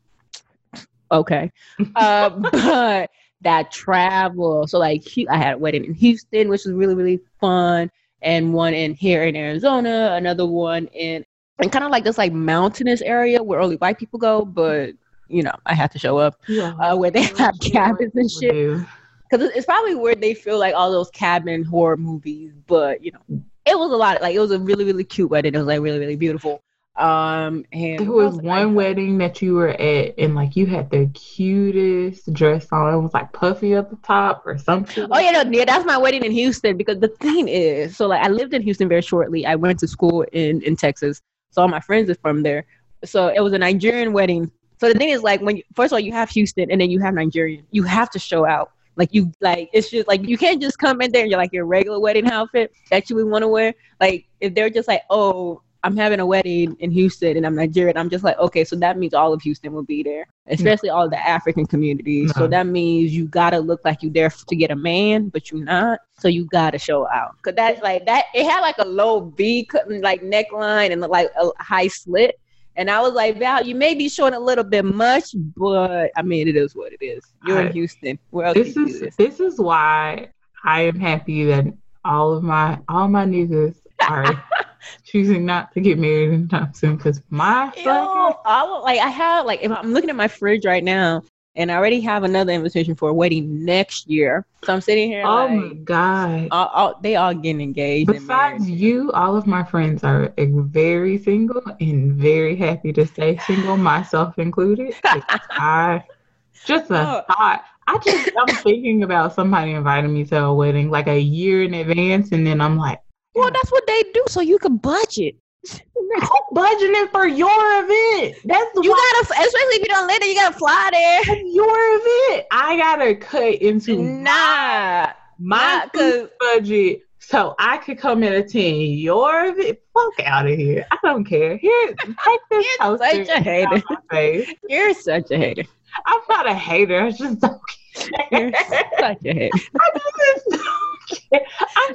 okay, uh, [LAUGHS] but that travel. So like I had a wedding in Houston, which was really really fun, and one in here in Arizona, another one in and kind of like this like mountainous area where only white people go, but you know I had to show up uh, where they have cabins and shit because it's probably where they feel like all those cabin horror movies. But you know, it was a lot. Like it was a really really cute wedding. It was like really really beautiful. Um, and There was else did I one wedding that you were at, and like you had the cutest dress on. It was like puffy at the top or something. Oh yeah, no, yeah, that's my wedding in Houston because the thing is, so like I lived in Houston very shortly. I went to school in in Texas, so all my friends are from there. So it was a Nigerian wedding. So the thing is, like when you, first of all you have Houston and then you have Nigerian, you have to show out. Like you like it's just like you can't just come in there and you're like your regular wedding outfit that you would want to wear. Like if they're just like, oh, I'm having a wedding in Houston and I'm Nigerian, I'm just like, okay, so that means all of Houston will be there, especially all the African communities. So that means you gotta look like you're there to get a man, but you're not. So you gotta show out. Cause that's like that. It had like a low V cut, like neckline and like a high slit. And I was like, Val, you may be showing a little bit much, but I mean, it is what it is. You're I- in Houston. Where else this can you do is this? this is why I am happy that all of my all my niggas are choosing not to get married anytime soon. Because my Ew, fucking of- like I have like if I'm looking at my fridge right now, and I already have another invitation for a wedding next year. So I'm sitting here. Oh like, my god. all, all, they all getting engaged. Besides you, all of my friends are uh, very single and very happy to stay single, myself included. [LAUGHS] I just a Oh. thought. I just I'm thinking about somebody inviting me to a wedding like a year in advance, and then I'm like, well, that's what they do, so you can budget. [LAUGHS] who budgeting for your event? That's the You one- gotta, especially if you don't live there, you gotta fly there. that's your event. I gotta cut into Nah, my 'cause- budget so I could come and attend your event. Fuck out of here. I don't care. Here, take [LAUGHS] this You're such a hater. my face. you're such a hater. I'm not a hater. I just don't You're such a hater. [LAUGHS] I just care. I'm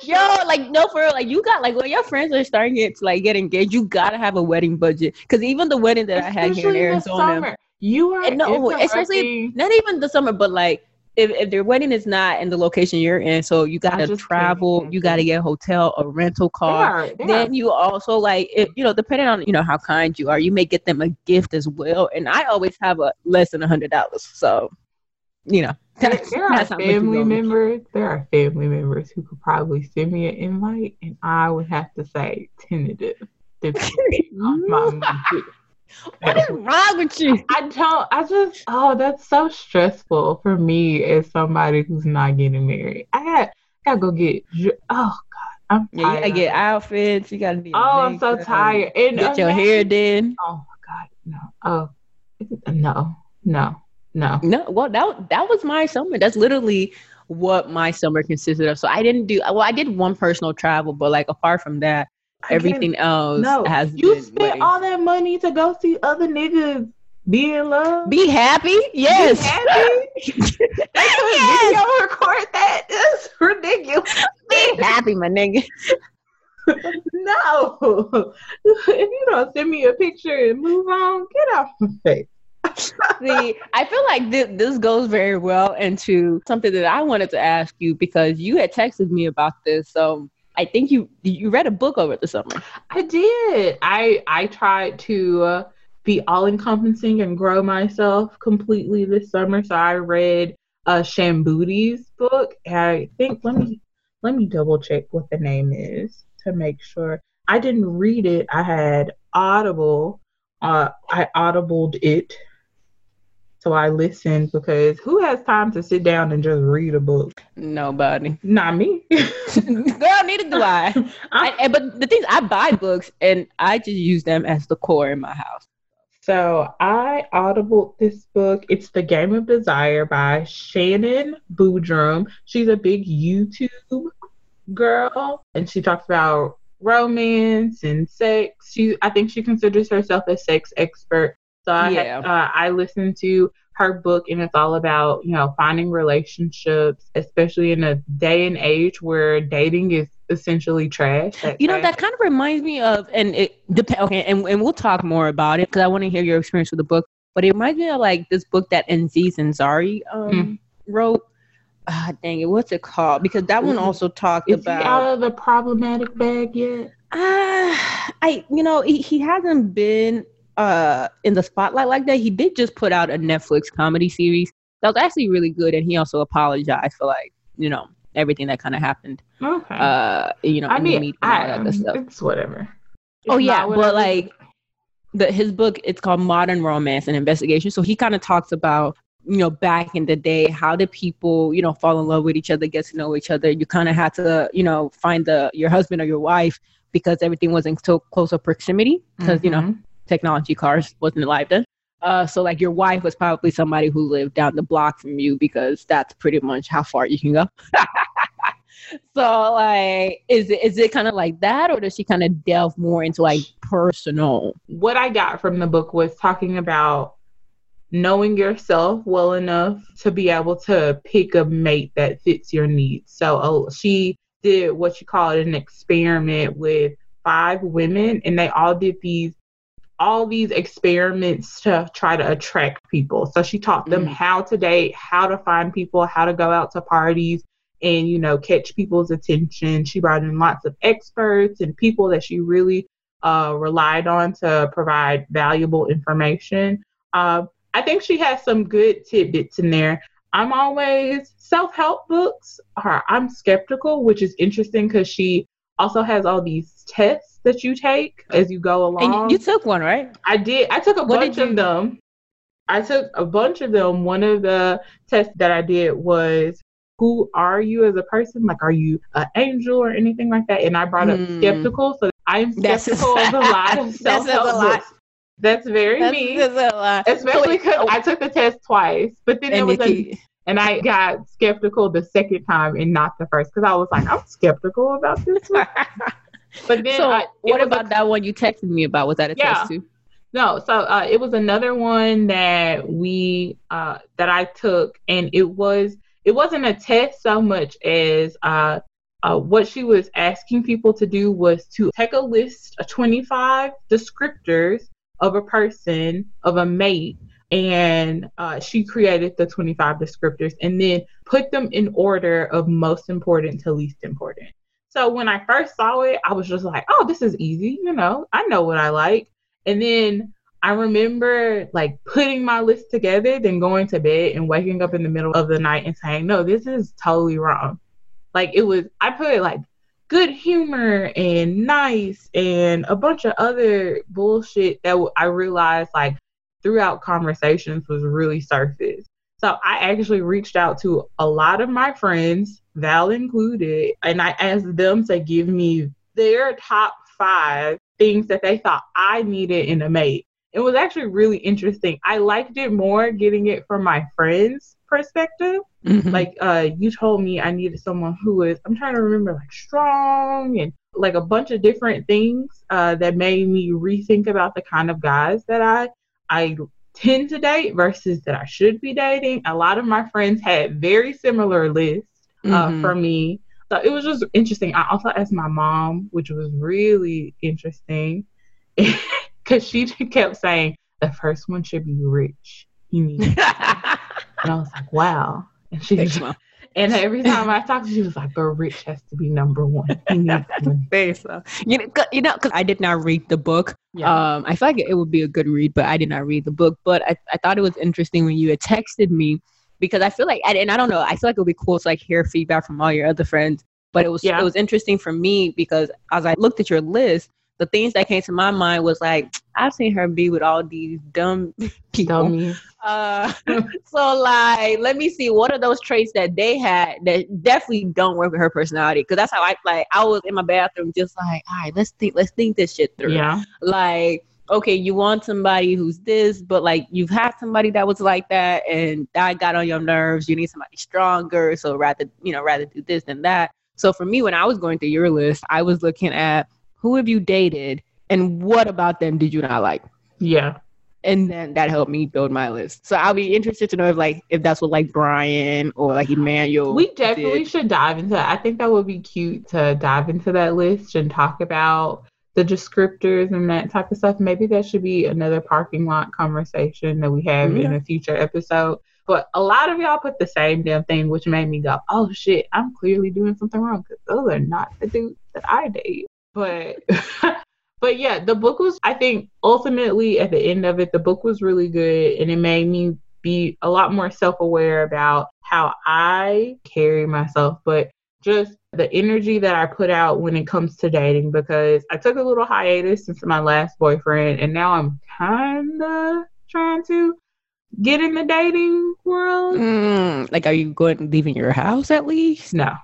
Yo, like no, for real, like you got like when your friends are starting it to like get engaged, you gotta have a wedding budget. Cause even the wedding that I had here in especially Arizona, summer. You are no, especially- not even the summer, but like if, if their wedding is not in the location you're in, so you gotta travel, can't. you gotta get a hotel, a rental They car. are- they are Then you also like if you know, depending on you know how kind you are, you may get them a gift as well. And I always have a less than a hundred dollars, so you know There, [LAUGHS] there are that's how much you family me. members. There are family members who could probably send me an invite, and I would have to say tentative. depending [LAUGHS] on my. What is wrong with you? I don't. I just. Oh, that's so stressful for me as somebody who's not getting married. I got. Gotta go get. Oh God, I'm Yeah, you tired. gotta get outfits. You gotta be. Oh, I'm so tired. And Get your hair did. Oh my God, no. Oh, no, no, no. No, well, that that was my summer. That's literally what my summer consisted of. So I didn't do. Well, I did one personal travel, but like apart from that, Again, everything else No, has you spent weddings. all that money to go see other niggas be in love. Be happy. Yes. Be happy. [LAUGHS] They could Yes. video record that. [LAUGHS] It's ridiculous. Be happy, my nigga. No. [LAUGHS] if you don't send me a picture and move on, get off my face. [LAUGHS] See, I feel like this, this goes very well into something that I wanted to ask you because you had texted me about this. So I think you you read a book over the summer. I did. I I tried to be all encompassing and grow myself completely this summer. So I read uh Shambuti's book. I think let me let me double check what the name is to make sure. I didn't read it. I had Audible. Uh, I audibled it. So I listened because who has time to sit down and just read a book? Nobody. Not me. [LAUGHS] Girl, neither do I. [LAUGHS] I, and- but the thing is, I buy books and I just use them as the core in my house. So I audibled this book. It's The Game of Desire by Shannon Boodram. She's a big YouTube girl and she talks about romance and sex. She I think she considers herself a sex expert. So I Yeah. uh, I listened to her book and it's all about, you know, finding relationships, especially in a day and age where dating is essentially trash. You know, that kind of reminds me of, and it depends. Okay, and, and we'll talk more about it because I want to hear your experience with the book. But it reminds me of like this book that Aziz Ansari um, Mm. wrote. Ah, dang it, what's it called? Because that one also talked is he about. out of the problematic bag yet? Ah, I you know he, he hasn't been uh in the spotlight like that. He did just put out a Netflix comedy series that was actually really good, and he also apologized for like you know everything that kind of happened. Okay. Uh, you know, I in the mean, media and all I, that good stuff. it's whatever. Oh yeah, not but like the his book, it's called Modern Romance and Investigation. So he kind of talks about you know back in the day how did people you know fall in love with each other, get to know each other. You kind of had to you know find the your husband or your wife because everything was in so close of proximity because you know Mhm. Technology cars wasn't alive then. Uh, so like your wife was probably somebody who lived down the block from you because that's pretty much how far you can go. [LAUGHS] so like, is it is it kind of like that, or does she kind of delve more into like personal? what I got from the book was talking about knowing yourself well enough to be able to pick a mate that fits your needs. So uh, she did what you call an experiment with five women, and they all did these all these experiments to try to attract people. So she taught them Mm. how to date, how to find people, how to go out to parties and you know catch people's attention. She brought in lots of experts and people that she really uh, relied on to provide valuable information. Uh, I think she has some good tidbits in there. I'm always self help books are I'm skeptical, which is interesting because she also has all these tests that you take as you go along. And you took one, right? I did. I took a What bunch of them. I took a bunch of them. One of the tests that I did was who are you as a person? Like, are you an angel or anything like that? And I brought up Hmm. skeptical. So I'm That's- skeptical of a lot of [LAUGHS] self a help books. That's very That's- me. that's a lot. Especially because I took the test twice, but then there was keep- and I got skeptical the second time and not the first because I was like, I'm skeptical about this. one. [LAUGHS] But then, so I, what was a about that one you texted me about? Was that a Yeah. test too? No, so uh, it was another one that we uh, that I took, and it was it wasn't a test so much as uh, uh, what she was asking people to do was to take a list of 25 descriptors of a person of a mate, and uh, she created the 25 descriptors and then put them in order of most important to least important. So when I first saw it, I was just like, "Oh, this is easy. You know, I know what I like." And then I remember like putting my list together, then going to bed and waking up in the middle of the night and saying, no, this is totally wrong. Like it was, I put like good humor and nice and a bunch of other bullshit that I realized like throughout conversations was really surface. So I actually reached out to a lot of my friends, Val included, and I asked them to give me their top five things that they thought I needed in a mate. It was actually really interesting. I liked it more getting it from my friends' perspective. Mhm. Like uh you told me I needed someone who was I'm trying to remember like strong and like a bunch of different things uh that made me rethink about the kind of guys that I I tend to date versus that I should be dating. A lot of my friends had very similar lists uh, Mhm. for me. So it was just interesting. I also asked my mom, which was really interesting, [LAUGHS] because she [LAUGHS] kept saying the first one should be rich. He needs, [LAUGHS] and I was like, wow. And she Thanks, was, Mom. And every [LAUGHS] time I talked, to, she was like, but rich has to be number one. He needs money. Thanks, Mom. You know, you know, because I did not read the book. Yeah. Um, I feel like it would be a good read, but I did not read the book. But I, I thought it was interesting when you had texted me because I feel like, and and I don't know, I feel like it would be cool to like hear feedback from all your other friends. But it was Yeah. it was interesting for me because as I looked at your list, the things that came to my mind was like I've seen her be with all these dumb [LAUGHS] people. Dummy. Uh, [LAUGHS] [LAUGHS] so like, let me see what are those traits that they had that definitely don't work with her personality. Because that's how I like. I was in my bathroom, just like, all right, let's think, let's think this shit through. Yeah. Like, okay, you want somebody who's this, but like you've had somebody that was like that, and that got on your nerves. You need somebody stronger, so rather, you know, rather do this than that. So for me, when I was going through your list, I was looking at who have you dated, and what about them did you not like Yeah. and then that helped me build my list. So I'll be interested to know if like if that's what like Brian or like Emmanuel. We definitely did. should dive into that. I think that would be cute to dive into that list and talk about the descriptors and that type of stuff. Maybe that should be another parking lot conversation that we have in a future episode. But a lot of y'all put the same damn thing, which made me go, oh shit, I'm clearly doing something wrong because those are not the dudes that I date. But. [LAUGHS] But yeah, the book was, I think, ultimately at the end of it, the book was really good and it made me be a lot more self aware about how I carry myself, but just the energy that I put out when it comes to dating because I took a little hiatus since my last boyfriend and now I'm kind of trying to get in the dating world. Mm, like, are you going leaving your house at least? No.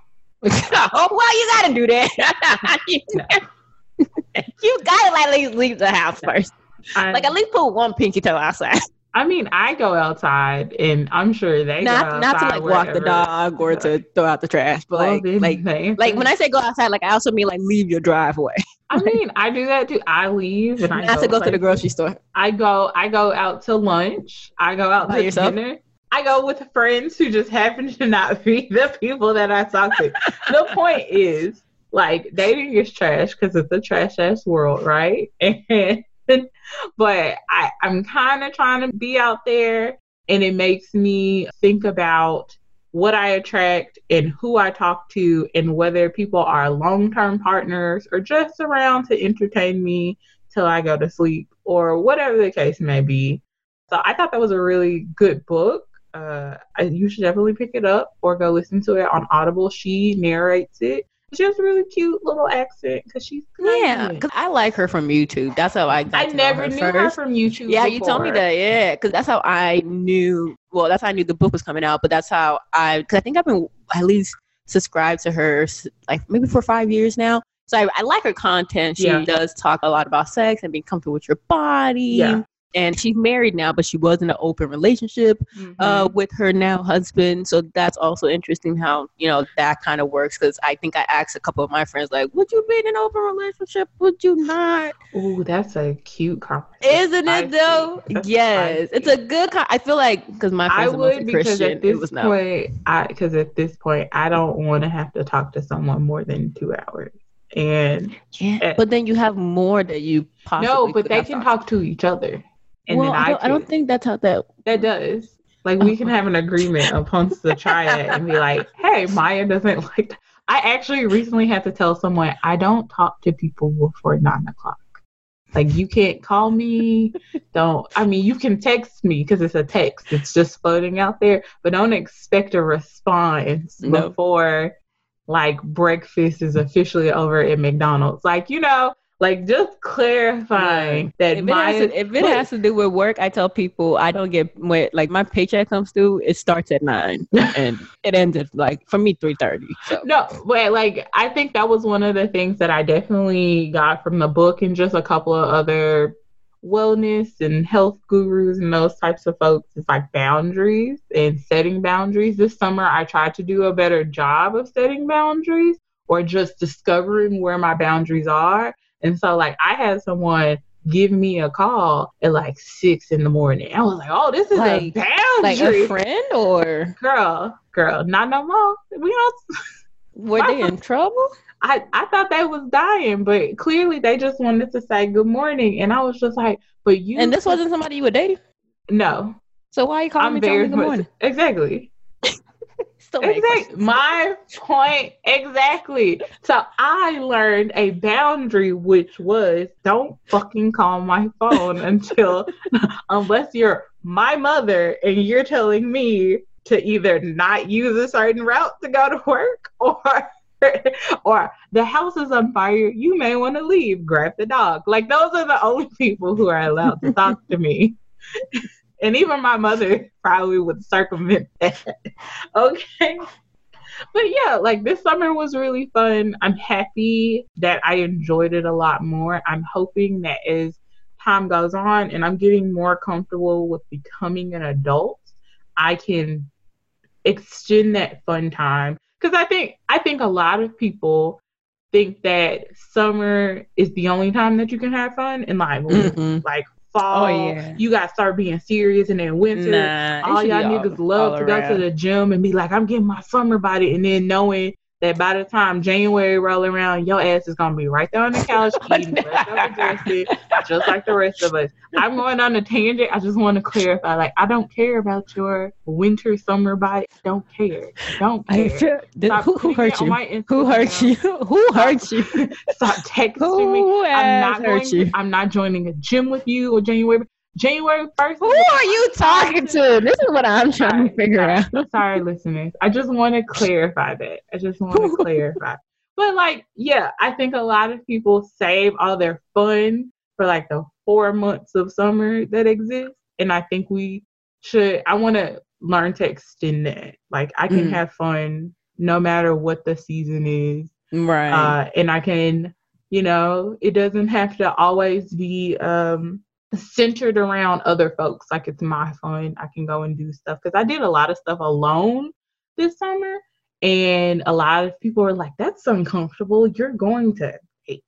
[LAUGHS] oh well, you gotta do that. [LAUGHS] you gotta at least leave the house first. I, Like at least put one pinky toe outside. I mean, I go outside and I'm sure they not go not to like walk the dog or to throw out the trash, but Well, like then like like when I say go outside, like I also mean like leave your driveway. I [LAUGHS] mean, I do that too. I leave and I not to go to the grocery store. I go I go out to lunch. I go out By to yourself? dinner. I go with friends who just happen to not be [LAUGHS] the people that I talk to. the point is, like, dating is trash because it's a trash ass world, right? [LAUGHS] And but I, I'm kind of trying to be out there and it makes me think about what I attract and who I talk to and whether people are long term partners or just around to entertain me till I go to sleep or whatever the case may be. So I thought that was a really good book. Uh, you should definitely pick it up or go listen to it on Audible. She narrates it. She has a really cute little accent because she's Yeah, because I like her from YouTube. That's how I got I never her knew her from YouTube. Yeah, you told me that. Yeah, because that's how I knew. Well, that's how I knew the book was coming out. But that's how I, because I think I've been at least subscribed to her like maybe for five years now. So I, I like her content. She Yeah. does talk a lot about sex and being comfortable with your body. Yeah. And she's married now, but she was in an open relationship Mhm. uh, with her now husband. So that's also interesting how you know that kind of works. Because I think I asked a couple of my friends like, "Would you be in an open relationship? Would you not?" Ooh, that's a cute conversation. Isn't it though? [LAUGHS] Yes, it's a good. Con- I feel like because my I friends are would because Christian, at this it was no. point, I because at this point, I don't want to have to talk to someone more than two hours. And Yeah, eh. but then you have more that you possibly. no, but they can talk to each other. And well, then I I, don't, I don't think that's how that. that does. Like we can have an agreement amongst the [LAUGHS] triad and be like, "Hey, Maya doesn't [LAUGHS] like." That. I actually recently had to tell someone I don't talk to people before nine o'clock. Like you can't call me. Don't. I mean, you can text me because it's a text. It's just floating out there, but don't expect a response No. before like breakfast is officially over at McDonald's. Like you know, like just clarifying that If it, Maya. has to, if it Look, has to do with work, I tell people I don't get when like my paycheck comes through. It starts at nine [LAUGHS] and it ends at like for me three thirty. So No, but like I think that was one of the things that I definitely got from the book and just a couple of other wellness and health gurus and those types of folks is like boundaries and setting boundaries. This summer I tried to do a better job of setting boundaries or just discovering where my boundaries are. And so like I had someone give me a call at like six in the morning. I was like, oh, this is a boundary. like a friend or [LAUGHS] girl, girl, not no more. We don't [LAUGHS] were they in [LAUGHS] trouble? I, I thought they was dying, but clearly they just wanted to say good morning, and I was just like, "But you." And this wasn't somebody you were dating. no. So why are you calling I'm me telling very me good morning? exactly. Still Exactly. My point exactly. So I learned a boundary, which was don't fucking call my phone until [LAUGHS] unless you're my mother and you're telling me to either not use a certain route to go to work or [LAUGHS] or the house is on fire you may want to leave grab the dog like those are the only people who are allowed to talk to me [LAUGHS] and even my mother [LAUGHS] probably would circumvent that. [LAUGHS] Okay. But yeah like this summer was really fun. I'm happy that i enjoyed it a lot more. I'm hoping that as time goes on and i'm getting more comfortable with becoming an adult i can extend that fun time. Because i think i think a lot of people think that summer is the only time that you can have fun and mm-hmm. like Mm-mm. like fall Oh, yeah. you gotta start being serious and then winter. Nah, all y'all be all- niggas love all to go to the gym and be like, I'm getting my summer body, and then knowing that by the time January roll around, your ass is gonna be right there on the couch [LAUGHS] eating dressing, just like the rest of us. I'm going on a tangent. I just want to clarify, like, I don't care about your winter summer body. Don't care. Don't care. feel, who, who putting it hurt you? Who hurt you? [LAUGHS] Who hurt you? [LAUGHS] Stop texting me. I'm not going. hurt you? I'm not joining a gym with you or January. January first. Who are you talking to? This is what I'm trying to figure out. Sorry, listeners. I just want to clarify that. I just want to [LAUGHS] clarify. But like, yeah, I think a lot of people save all their fun for like the four months of summer that exist, and I think we should. I want to learn to extend that. Like, I can Mm. have fun no matter what the season is, Right. uh, and I can, you know, it doesn't have to always be um centered around other folks. Like it's my fun. I can go and do stuff because I did a lot of stuff alone this summer, and a lot of people were like, "That's uncomfortable. You're going to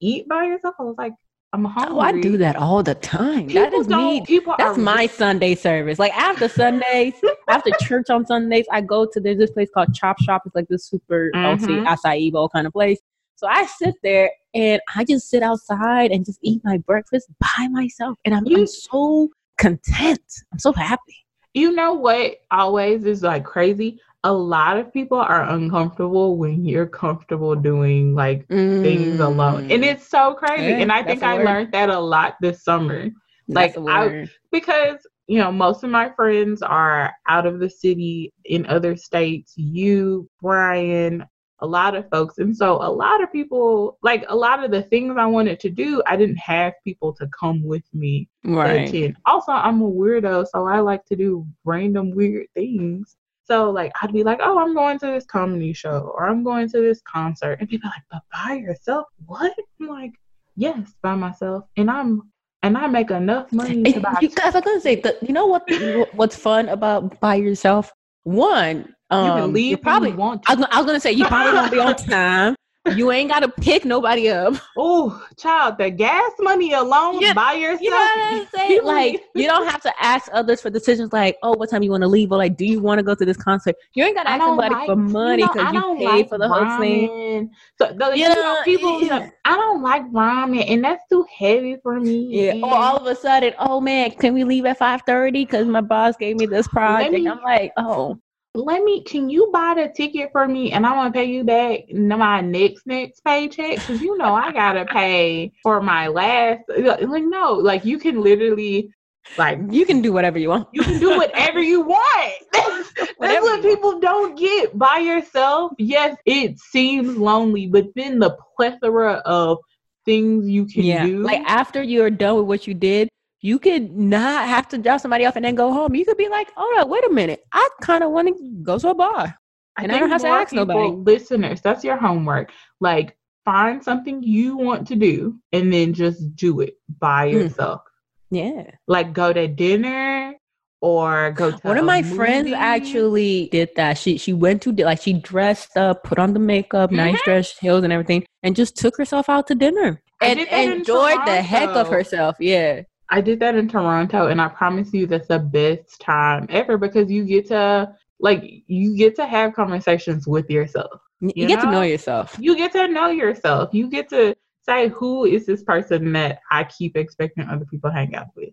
eat by yourself." I was like, "I'm hungry." oh, I do that all the time. People that is me. People That's are my Sunday service. Like after Sundays, after church on Sundays, I go to there's this place called Chop Shop. It's like this super healthy Mhm. acai bowl kind of place. So I sit there and I just sit outside and just eat my breakfast by myself, and I'm, You- I'm so content. I'm so happy. You know what always is like crazy? A lot of people are uncomfortable when you're comfortable doing like things alone. And it's so crazy. Mm. Yeah, and I think I word. like that a lot this summer That's like, a I- word. because you know, most of my friends are out of the city in other states. You, Brian, a lot of folks. And so a lot of people, like a lot of the things I wanted to do, I didn't have people to come with me. Right. Also, I'm a weirdo, so I like to do random weird things. So like I'd be like, oh, I'm going to this comedy show or I'm going to this concert, and people are like, but by yourself? What? I'm like, yes, by myself, and I'm and I make enough money to [LAUGHS] buy. you guys, I'm gonna say that you know what [CLEARS THROAT] what's fun about by yourself. One, um, you can leave you're probably. you want I was, I was gonna say you probably won't be on [LAUGHS] time. You ain't gotta pick nobody up. [LAUGHS] Oh, child, the gas money alone Yeah, by yourself. You know what I'm [LAUGHS] saying? Like you don't have to ask others for decisions. Like, oh, what time you want to leave, or like, do you want to go to this concert? You ain't gotta ask somebody like- for money because you, don't paid like for the whole thing. So the, you Yeah, know, people, yeah. I don't like ramen, and that's too heavy for me. Yeah. Or all of a sudden, oh man, can we leave at five thirty? Because my boss gave me this project. me- I'm like, oh, let me. Can you buy the ticket for me, and I want to pay you back my next next paycheck? Because you know I gotta pay for my last. Like no, like you can literally, like you can do whatever you want. you can do whatever you want. [LAUGHS] That's what people don't get by yourself. Yes, it seems lonely, but then the plethora of things you can yeah. do. Like after you're done with what you did, you could not have to drop somebody off and then go home. You could be like, oh no, wait a minute. I kind of want to go to a bar. and I don't have to ask nobody. people- Listeners, that's your homework. Like find something you want to do and then just do it by Mm. yourself. Yeah. Like go to dinner or go [GASPS] to One of my friends actually did that. She she went to like she dressed up, put on the makeup, nice Mhm. dress, heels, and everything, and just took herself out to dinner and enjoyed the heck of herself. Yeah, I did that in Toronto, and I promise you that's the best time ever because you get to like you get to have conversations with yourself. you, You get to know know? yourself. You get to know yourself. You get to say who is this person that I keep expecting other people hang out with.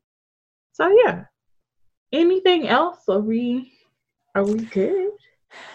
So yeah. Anything else? Are we are we good?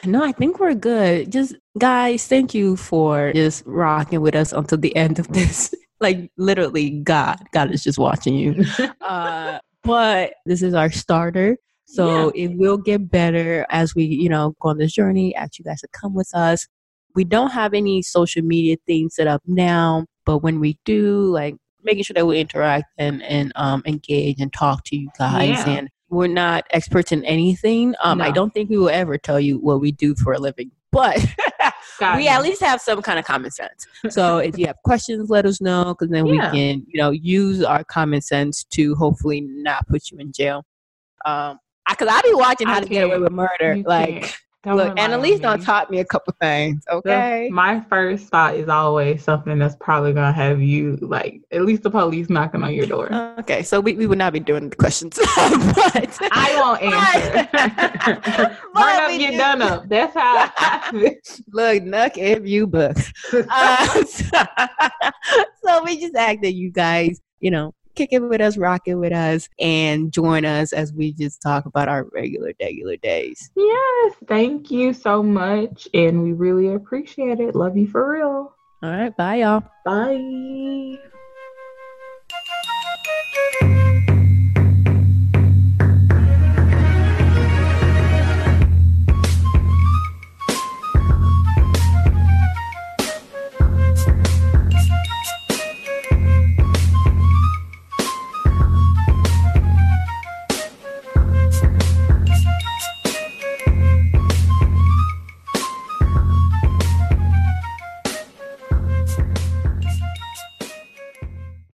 No, I think we're good. Just guys, thank you for just rocking with us until the end of this. Like literally, God, God is just watching you. [LAUGHS] uh, but this is our starter. So it will get better as we, you know, go on this journey. Ask you guys to come with us. We don't have any social media things set up now, but when we do, like making sure that we interact and and um engage and talk to you guys. Yeah. And we're not experts in anything. Um, I don't think we will ever tell you what we do for a living, but [LAUGHS] Got we at least have some kind of common sense. So if you have [LAUGHS] questions, let us know because then Yeah. we can, you know, use our common sense to hopefully not put you in jail. Um, because I be watching How I to Get Away with Murder. You like, can't. Don't look, Annalise done me. taught me a couple things. The- Okay. my first thought is always something that's probably gonna have you like at least the police knocking on your door. Okay, so we, we would not be doing the questions, [LAUGHS] but I won't [LAUGHS] answer. [LAUGHS] But Run up, get do- done up. That's how I look, Nuck if you book. Uh, so, so we just ask that you guys, you know, kick it with us, rock it with us, and join us as we just talk about our regular, regular days. Yes, thank you so much. And we really appreciate it. Love you for real. All right. Bye, y'all. Bye.